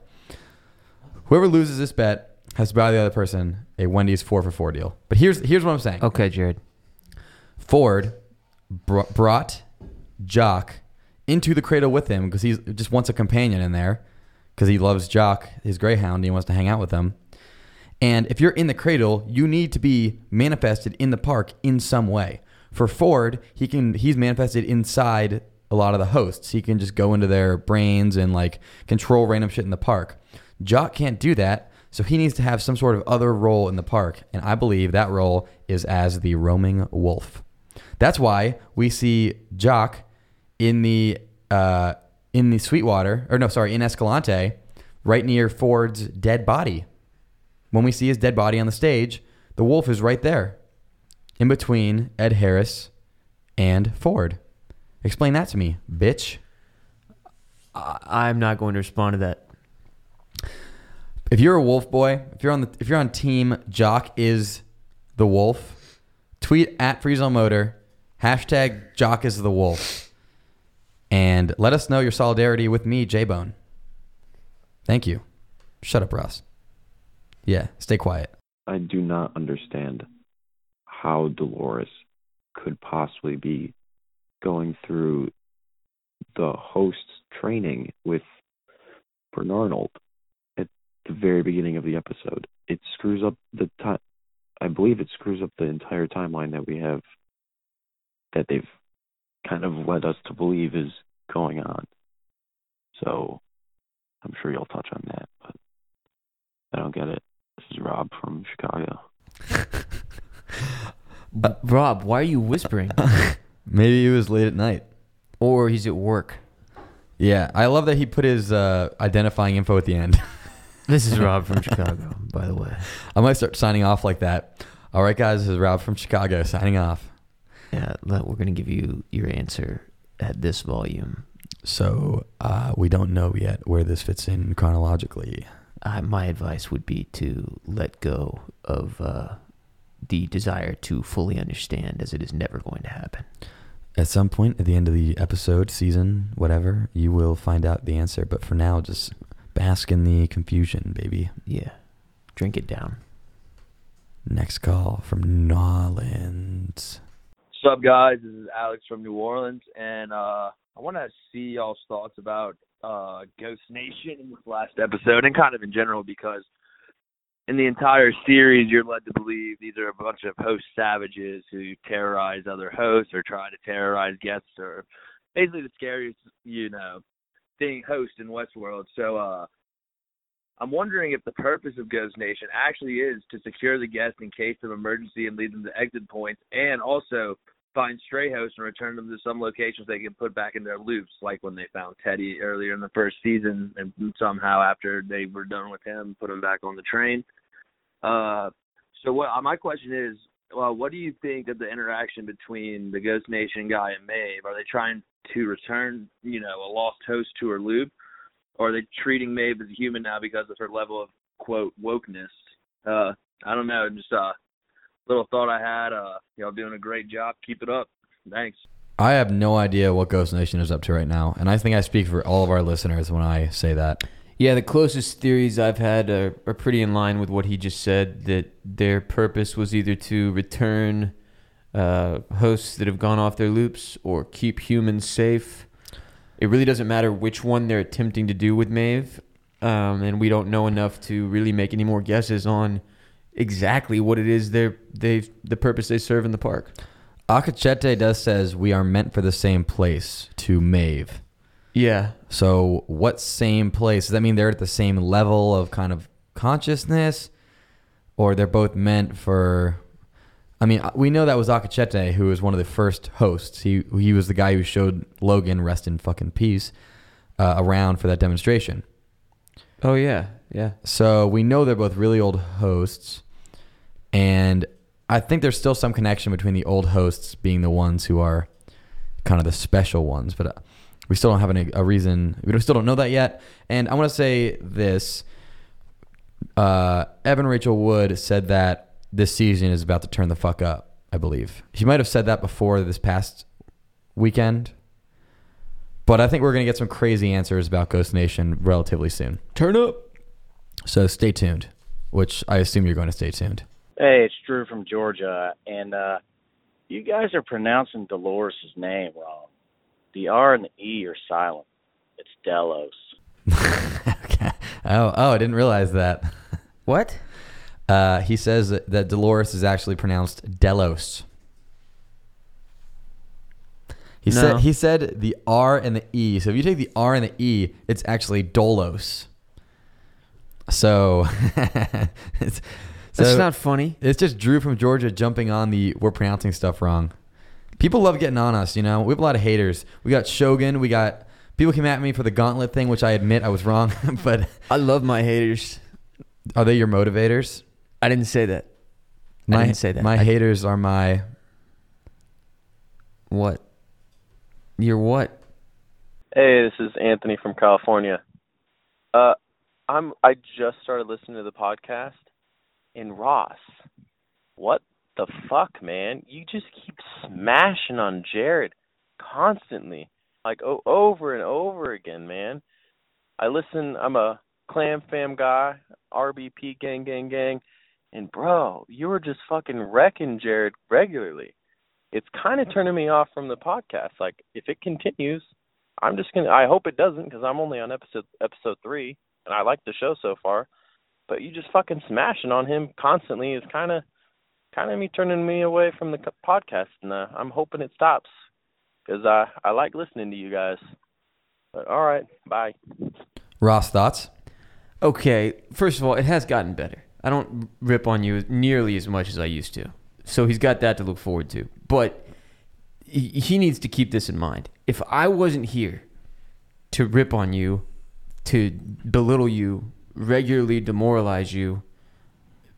Whoever loses this bet has to buy the other person a Wendy's four for four deal. But here's here's what I'm saying. Okay, Jared. Ford br- brought Jock into the cradle with him because he just wants a companion in there because he loves Jock, his greyhound, and he wants to hang out with him. And if you're in the cradle, you need to be manifested in the park in some way. For Ford, he can he's manifested inside a lot of the hosts. He can just go into their brains and like control random shit in the park. Jock can't do that, so he needs to have some sort of other role in the park, and I believe that role is as the roaming wolf. That's why we see Jock in the uh, in the Sweetwater, or no, sorry, in Escalante, right near Ford's dead body. When we see his dead body on the stage, the wolf is right there, in between Ed Harris and Ford. Explain that to me, bitch. I'm not going to respond to that. If you're a wolf boy, if you're on the if you're on team Jock is the wolf, tweet at Freeze All Motor, hashtag Jock is the wolf, and let us know your solidarity with me, J Bone. Thank you. Shut up, Ross. Yeah, stay quiet. I do not understand how Dolores could possibly be going through the host's training with Bernarnold at the very beginning of the episode. It screws up the time. I believe it screws up the entire timeline that we have that they've kind of led us to believe is going on. So I'm sure you'll touch on that, but I don't get it. This is Rob from Chicago. (laughs) But Rob, why are you whispering? (laughs) Maybe it was late at night. or he's at work. Yeah, I love that he put his uh, identifying info at the end. (laughs) This is Rob from Chicago, by the way. I might start signing off like that. All right, guys, this is Rob from Chicago signing off. Yeah, we're gonna give you your answer at this volume. So uh, we don't know yet where this fits in chronologically. Uh, my advice would be to let go of uh, the desire to fully understand, as it is never going to happen. At some point at the end of the episode, season, whatever, you will find out the answer. But for now, just bask in the confusion, baby. Yeah, drink it down. Next call from Nolans. What's up, guys? This is Alex from New Orleans, and uh, I want to see y'all's thoughts about uh, Ghost Nation in this last episode, and kind of in general, because in the entire series, you're led to believe these are a bunch of host savages who terrorize other hosts or try to terrorize guests, or basically the scariest, you know, thing host in Westworld. So, uh, I'm wondering if the purpose of Ghost Nation actually is to secure the guests in case of emergency and lead them to exit points, and also find stray hosts and return them to some locations they can put back in their loops, like when they found Teddy earlier in the first season, and somehow after they were done with him, put him back on the train. Uh, so what uh, my question is, well, what do you think of the interaction between the Ghost Nation guy and Maeve? Are they trying to return, you know, a lost host to her loop, or are they treating Maeve as a human now because of her level of quote wokeness? Uh, I don't know. Just uh, little thought I had. Uh, y'all doing a great job. Keep it up. Thanks. I have no idea what Ghost Nation is up to right now, and I think I speak for all of our listeners when I say that. Yeah, the closest theories I've had are, are pretty in line with what he just said. That their purpose was either to return uh, hosts that have gone off their loops or keep humans safe. It really doesn't matter which one they're attempting to do with Maeve, um, and we don't know enough to really make any more guesses on exactly what it is they're they the purpose they serve in the park. Akecheta does says we are meant for the same place to Maeve. Yeah. So what same place? Does that mean they're at the same level of kind of consciousness? Or they're both meant for I mean, we know that was Akecheta, who was one of the first hosts. He he was the guy who showed Logan rest in fucking peace uh, around for that demonstration. Oh yeah, yeah. So we know they're both really old hosts, and I think there's still some connection between the old hosts being the ones who are kind of the special ones, but uh, we still don't have any, a reason. We still don't know that yet. And I want to say this: uh, Evan Rachel Wood said that this season is about to turn the fuck up. I believe he might have said that before this past weekend. But I think we're going to get some crazy answers about Ghost Nation relatively soon. Turn up. So stay tuned, which I assume you're going to stay tuned. Hey, it's Drew from Georgia, and uh, you guys are pronouncing Dolores' name wrong. The R and the E are silent. It's Delos. (laughs) Oh, oh, I didn't realize that. (laughs) What? Uh, he says that, that Dolores is actually pronounced Delos. He No. said he said the R and the E. So if you take the R and the E, it's actually Dolos. So (laughs) it's, That's so not funny. It's just Drew from Georgia jumping on the we're pronouncing stuff wrong. People love getting on us, you know. We have a lot of haters. We got Shogun. We got people came at me for the gauntlet thing, which I admit I was wrong. (laughs) but I love my haters. Are they your motivators? I didn't say that. I My, didn't say that. My I- haters are my What? You're what? Hey, this is Anthony from California. Uh, I'm I just started listening to the podcast, and Ross, what the fuck, man? You just keep smashing on Jared constantly, like o- over and over again, man. I listen. I'm a Clam Fam guy, RBP gang, gang, gang, and bro, you were just fucking wrecking Jared regularly. It's kind of turning me off from the podcast. Like, if it continues, I'm just gonna. I hope it doesn't, because I'm only on episode episode three, and I like the show so far. But you just fucking smashing on him constantly is kind of, kind of me turning me away from the podcast, and uh, I'm hoping it stops, because I I like listening to you guys. But all right, bye. Ross thoughts. Okay, first of all, it has gotten better. I don't rip on you nearly as much as I used to. So he's got that to look forward to. But he, he needs to keep this in mind. If I wasn't here to rip on you, to belittle you regularly demoralize you,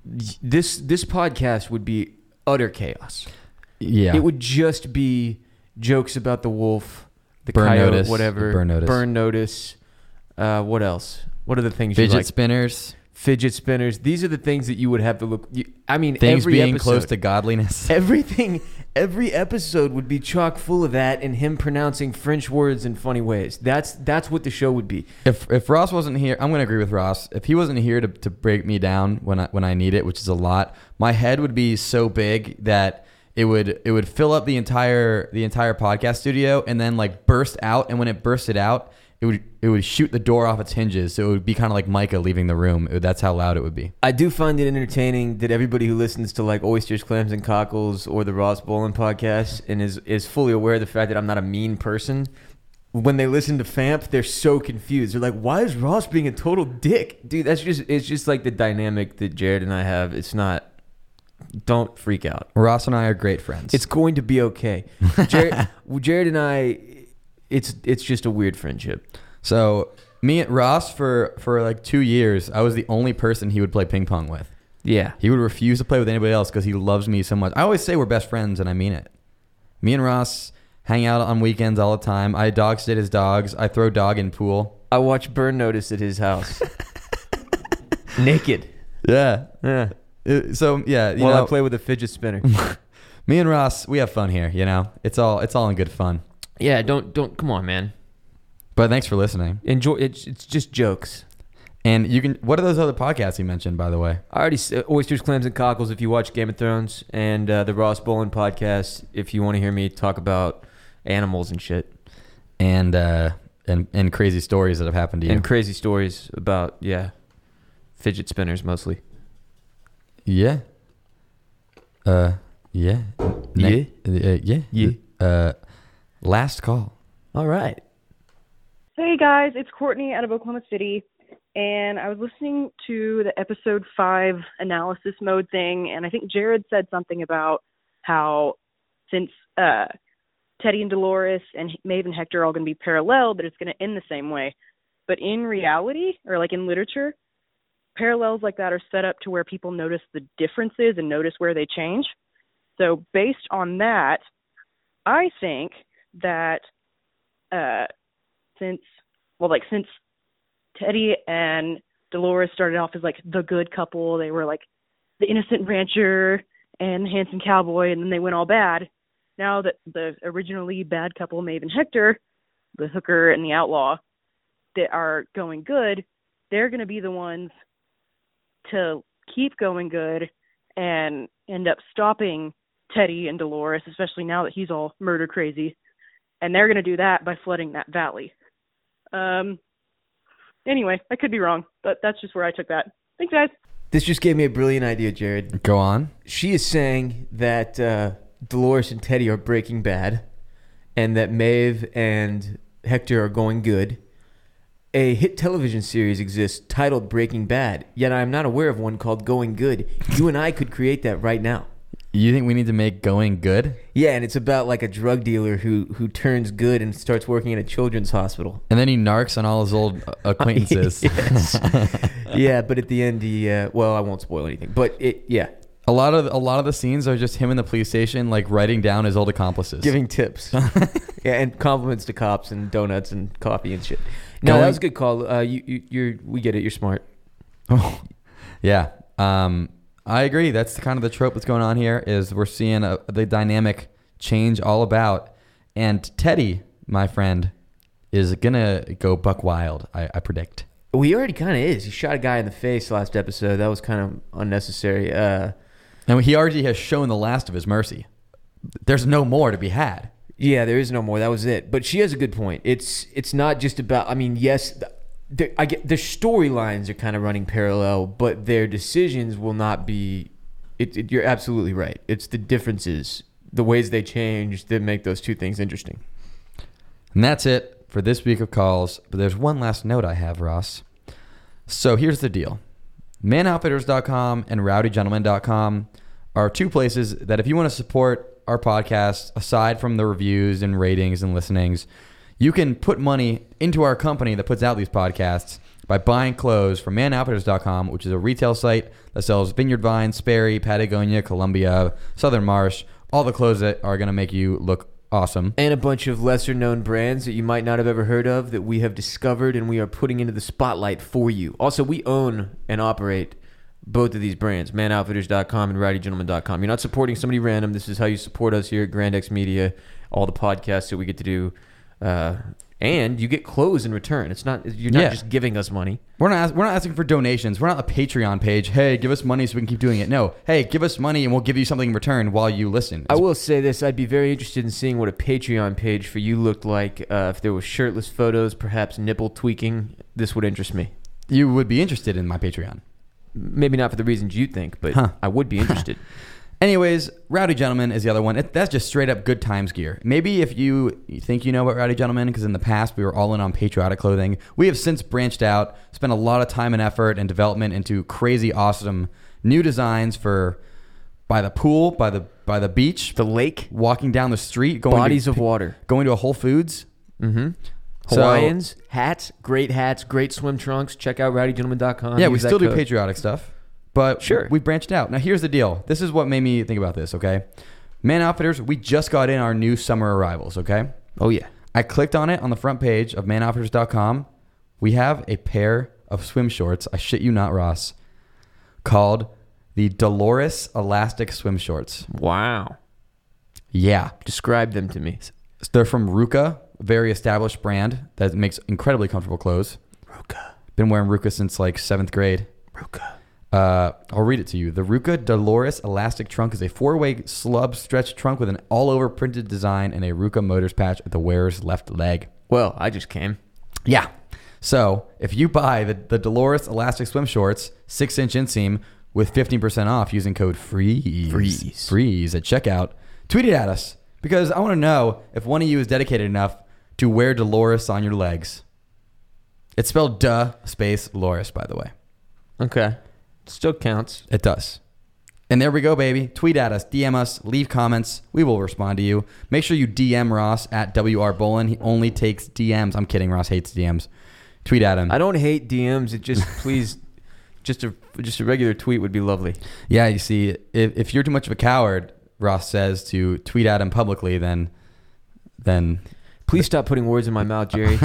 this this podcast would be utter chaos. Yeah. It would just be jokes about the wolf, the Burn coyote, notice, whatever. burn notice. Burn notice. Uh, what else? What are the things you Fidget like? spinners. Fidget spinners. These are the things that you would have to look. You, I mean, Things being episode, close to godliness. (laughs) Everything. Every episode would be chock full of that and him pronouncing French words in funny ways. That's that's what the show would be. If if Ross wasn't here, I'm gonna agree with Ross. If he wasn't here to, to break me down when I when I need it, which is a lot, my head would be so big that it would it would fill up the entire the entire podcast studio and then like burst out. And when it bursted out, it would it would shoot the door off its hinges. So it would be kind of like Micah leaving the room. It- that's how loud it would be. I do find it entertaining that everybody who listens to like oysters, clams, and cockles or the Ross Bolen podcast and is is fully aware of the fact that I'm not a mean person. When they listen to Famp, they're so confused. They're like, "Why is Ross being a total dick, dude?" That's just it's just like the dynamic that Jared and I have. It's not. Don't freak out. Ross and I are great friends. It's going to be okay. Jared, (laughs) Jared and I, it's it's just a weird friendship. So me and Ross for for like two years, I was the only person he would play ping pong with. Yeah. He would refuse to play with anybody else because he loves me so much. I always say we're best friends, and I mean it. Me and Ross hang out on weekends all the time. I dog sit his dogs. I throw dog in pool. I watch Burn Notice at his house. (laughs) Naked. Yeah. Yeah. Uh, So yeah, you While know, I play with a fidget spinner. (laughs) me and Ross, we have fun here. You know, it's all it's all in good fun. Yeah, don't don't come on, man. But thanks for listening. Enjoy. It's it's just jokes. And you can. What are those other podcasts you mentioned, by the way? I already said oysters, clams, and cockles. If you watch Game of Thrones, and uh, the Ross Bolen podcast, if you want to hear me talk about animals and shit, And uh, and and crazy stories that have happened to you. and crazy stories about yeah, fidget spinners mostly. Yeah. Uh. Yeah. Ne- uh, yeah. Yeah. Uh. Last call. All right. Hey guys, it's Courtney out of Oklahoma City, and I was listening to the episode five analysis mode thing, and I think Jared said something about how since uh, Teddy and Dolores and Maeve and Hector are all going to be parallel, but it's going to end the same way. But in reality, or like in literature, parallels like that are set up to where people notice the differences and notice where they change. So based on that, I think that uh, since well, like since Teddy and Dolores started off as like the good couple, they were like the innocent rancher and the handsome cowboy, and then they went all bad. Now that the originally bad couple, Maeve and Hector, the hooker and the outlaw, that are going good, they're going to be the ones to keep going good and end up stopping Teddy and Dolores, especially now that he's all murder crazy. And they're going to do that by flooding that valley. Um. Anyway, I could be wrong, but that's just where I took that. Thanks, guys. This just gave me a brilliant idea, Jared. Go on. She is saying that uh, Dolores and Teddy are breaking bad, and that Maeve and Hector are going good. A hit television series exists titled Breaking Bad, yet I am not aware of one called Going Good. You and I could create that right now. You think we need to make going good? Yeah, and it's about like a drug dealer who who turns good and starts working at a children's hospital. And then he narcs on all his old (laughs) acquaintances. (laughs) (laughs) Yeah, but at the end, he uh, well, I won't spoil anything, but it yeah, A lot of a lot of the scenes are just him in the police station, like writing down his old accomplices, giving tips. yeah, and compliments to cops and donuts and coffee and shit. No, that was a good call. Uh, you, you you're we get it. You're smart. Oh, yeah. Um, I agree. That's kind of the trope that's going on here. Is we're seeing a, the dynamic change all about, and Teddy, my friend, is gonna go buck wild. I, I predict. Well, he already kind of is. He shot a guy in the face last episode. That was kind of unnecessary. Uh, and he already has shown the last of his mercy. There's no more to be had. Yeah, there is no more. That was it. But she has a good point. It's it's not just about. I mean, yes, the, I get the storylines are kind of running parallel, but their decisions will not be. It, it, you're absolutely right. It's the differences, the ways they change, that make those two things interesting. And that's it for this week of calls. But there's one last note I have, Ross. So here's the deal manoutfitters.com and rowdygentleman.com are two places that if you want to support our podcast, aside from the reviews and ratings and listenings, you can put money into our company that puts out these podcasts by buying clothes from manoutfitters.com, which is a retail site that sells Vineyard Vine, Sperry, Patagonia, Columbia, Southern Marsh, all the clothes that are going to make you look awesome. And a bunch of lesser known brands that you might not have ever heard of that we have discovered and we are putting into the spotlight for you. Also, we own and operate both of these brands, manoutfitters.com and rowdygentleman.com. You're not supporting somebody random. This is how you support us here at Grandex Media, all the podcasts that we get to do. Uh, and you get clothes in return. It's not you're not Yeah. just giving us money. We're not ask, we're not asking for donations. We're not a Patreon page. Hey, give us money so we can keep doing it. No. Hey, give us money and we'll give you something in return while you listen. I will say this: I'd be very interested in seeing what a Patreon page for you looked like. Uh, if there was shirtless photos, perhaps nipple tweaking, this would interest me. You would be interested in my Patreon. Maybe not for the reasons you think, but Huh. I would be interested. (laughs) Anyways, Rowdy Gentleman is the other one. It, that's just straight up good times gear. Maybe if you think you know about Rowdy Gentleman, because in the past we were all in on patriotic clothing, we have since branched out, spent a lot of time and effort and development into crazy, awesome new designs for by the pool, by the by the beach, the lake, walking down the street, going Bodies to, of water. going to a Whole Foods. Mm-hmm. So- Hawaiians, hats, great hats, great swim trunks. Check out rowdygentleman.com. yeah, we Use still do code. patriotic stuff, but Sure. we branched out. Now here's the deal. This is what made me think about this. Okay, Man Outfitters, we just got in our new summer arrivals. Okay. Oh yeah. I clicked on it on the front page of manoutfitters.com. We have a pair of swim shorts. I shit you not, Ross. Called the Dolores Elastic Swim Shorts. Wow. Yeah. Describe them to me. They're from RVCA, a very established brand that makes incredibly comfortable clothes. RVCA. Been wearing RVCA since like seventh grade. RVCA. Uh, I'll read it to you. The RVCA Dolores Elastic Trunk is a four-way slub stretch trunk with an all-over printed design and a RVCA Motors patch at the wearer's left leg. Well, I just came. Yeah. So if you buy the, the Dolores Elastic Swim Shorts, six inch inseam, with 15% off using code FREEZE, Freeze. freeze at checkout, tweet it at us because I want to know if one of you is dedicated enough to wear Dolores on your legs. It's spelled duh space Loris, by the way. Okay. Still counts. It does. And there we go, baby. Tweet at us, DM us, leave comments. We will respond to you. Make sure you DM Ross at WR Bolen. He only takes DMs. I'm kidding. Ross hates DMs. Tweet at him. I don't hate DMs. It just (laughs) please, just a just a regular tweet would be lovely. Yeah, you see, if, if you're too much of a coward, Ross says to tweet at him publicly, then then Please stop putting words in my mouth, Jerry.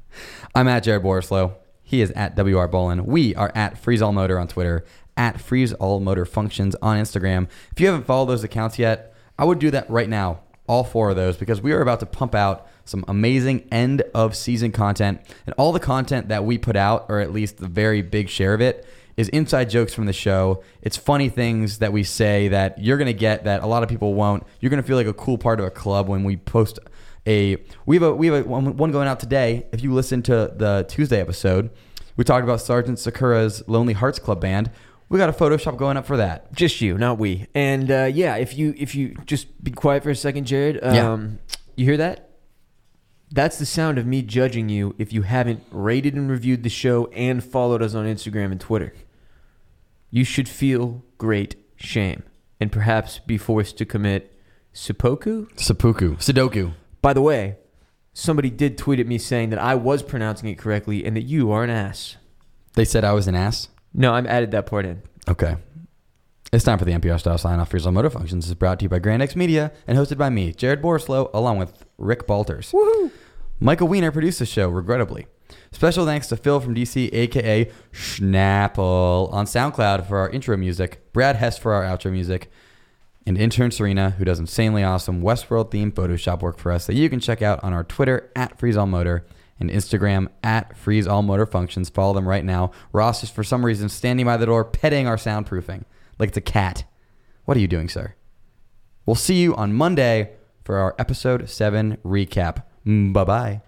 (laughs) I'm at Jared Borislow. He is at WR Bolen. We are at Freeze All Motor on Twitter, at Freeze All Motor Functions on Instagram. If you haven't followed those accounts yet, I would do that right now. All four of those because we are about to pump out some amazing end of season content. And all the content that we put out, or at least the very big share of it, is inside jokes from the show. It's funny things that we say that you're going to get that a lot of people won't. You're going to feel like a cool part of a club when we post a we have a we have a, one, going out today. If you listen to the Tuesday episode, we talked about Sergeant Sakura's Lonely Hearts Club band. We got a Photoshop going up for that. Just you, not we. And uh, yeah, if you if you just be quiet for a second, Jared. Um, Yeah. You hear that? That's the sound of me judging you if you haven't rated and reviewed the show and followed us on Instagram and Twitter. You should feel great shame and perhaps be forced to commit seppuku. Seppuku, Sudoku. By the way, somebody did tweet at me saying that I was pronouncing it correctly and that you are an ass. They said I was an ass. No, I'm added that part in. Okay. It's time for the NPR style sign off. for All Motor Functions is brought to you by Grandex Media and hosted by me, Jared Borislow, along with Rick Balters. Woohoo! Michael Wiener produced the show, regrettably. Special thanks to Phil from DC, aka Schnapple, on SoundCloud for our intro music, Brad Hess for our outro music, and intern Serena, who does insanely awesome Westworld themed Photoshop work for us that you can check out on our Twitter at FreezeAllMotor and Instagram at FreezeAllMotorFunctions. Follow them right now. Ross is for some reason standing by the door petting our soundproofing like it's a cat. What are you doing, sir? We'll see you on Monday for our episode 7 recap. Mm, bye bye.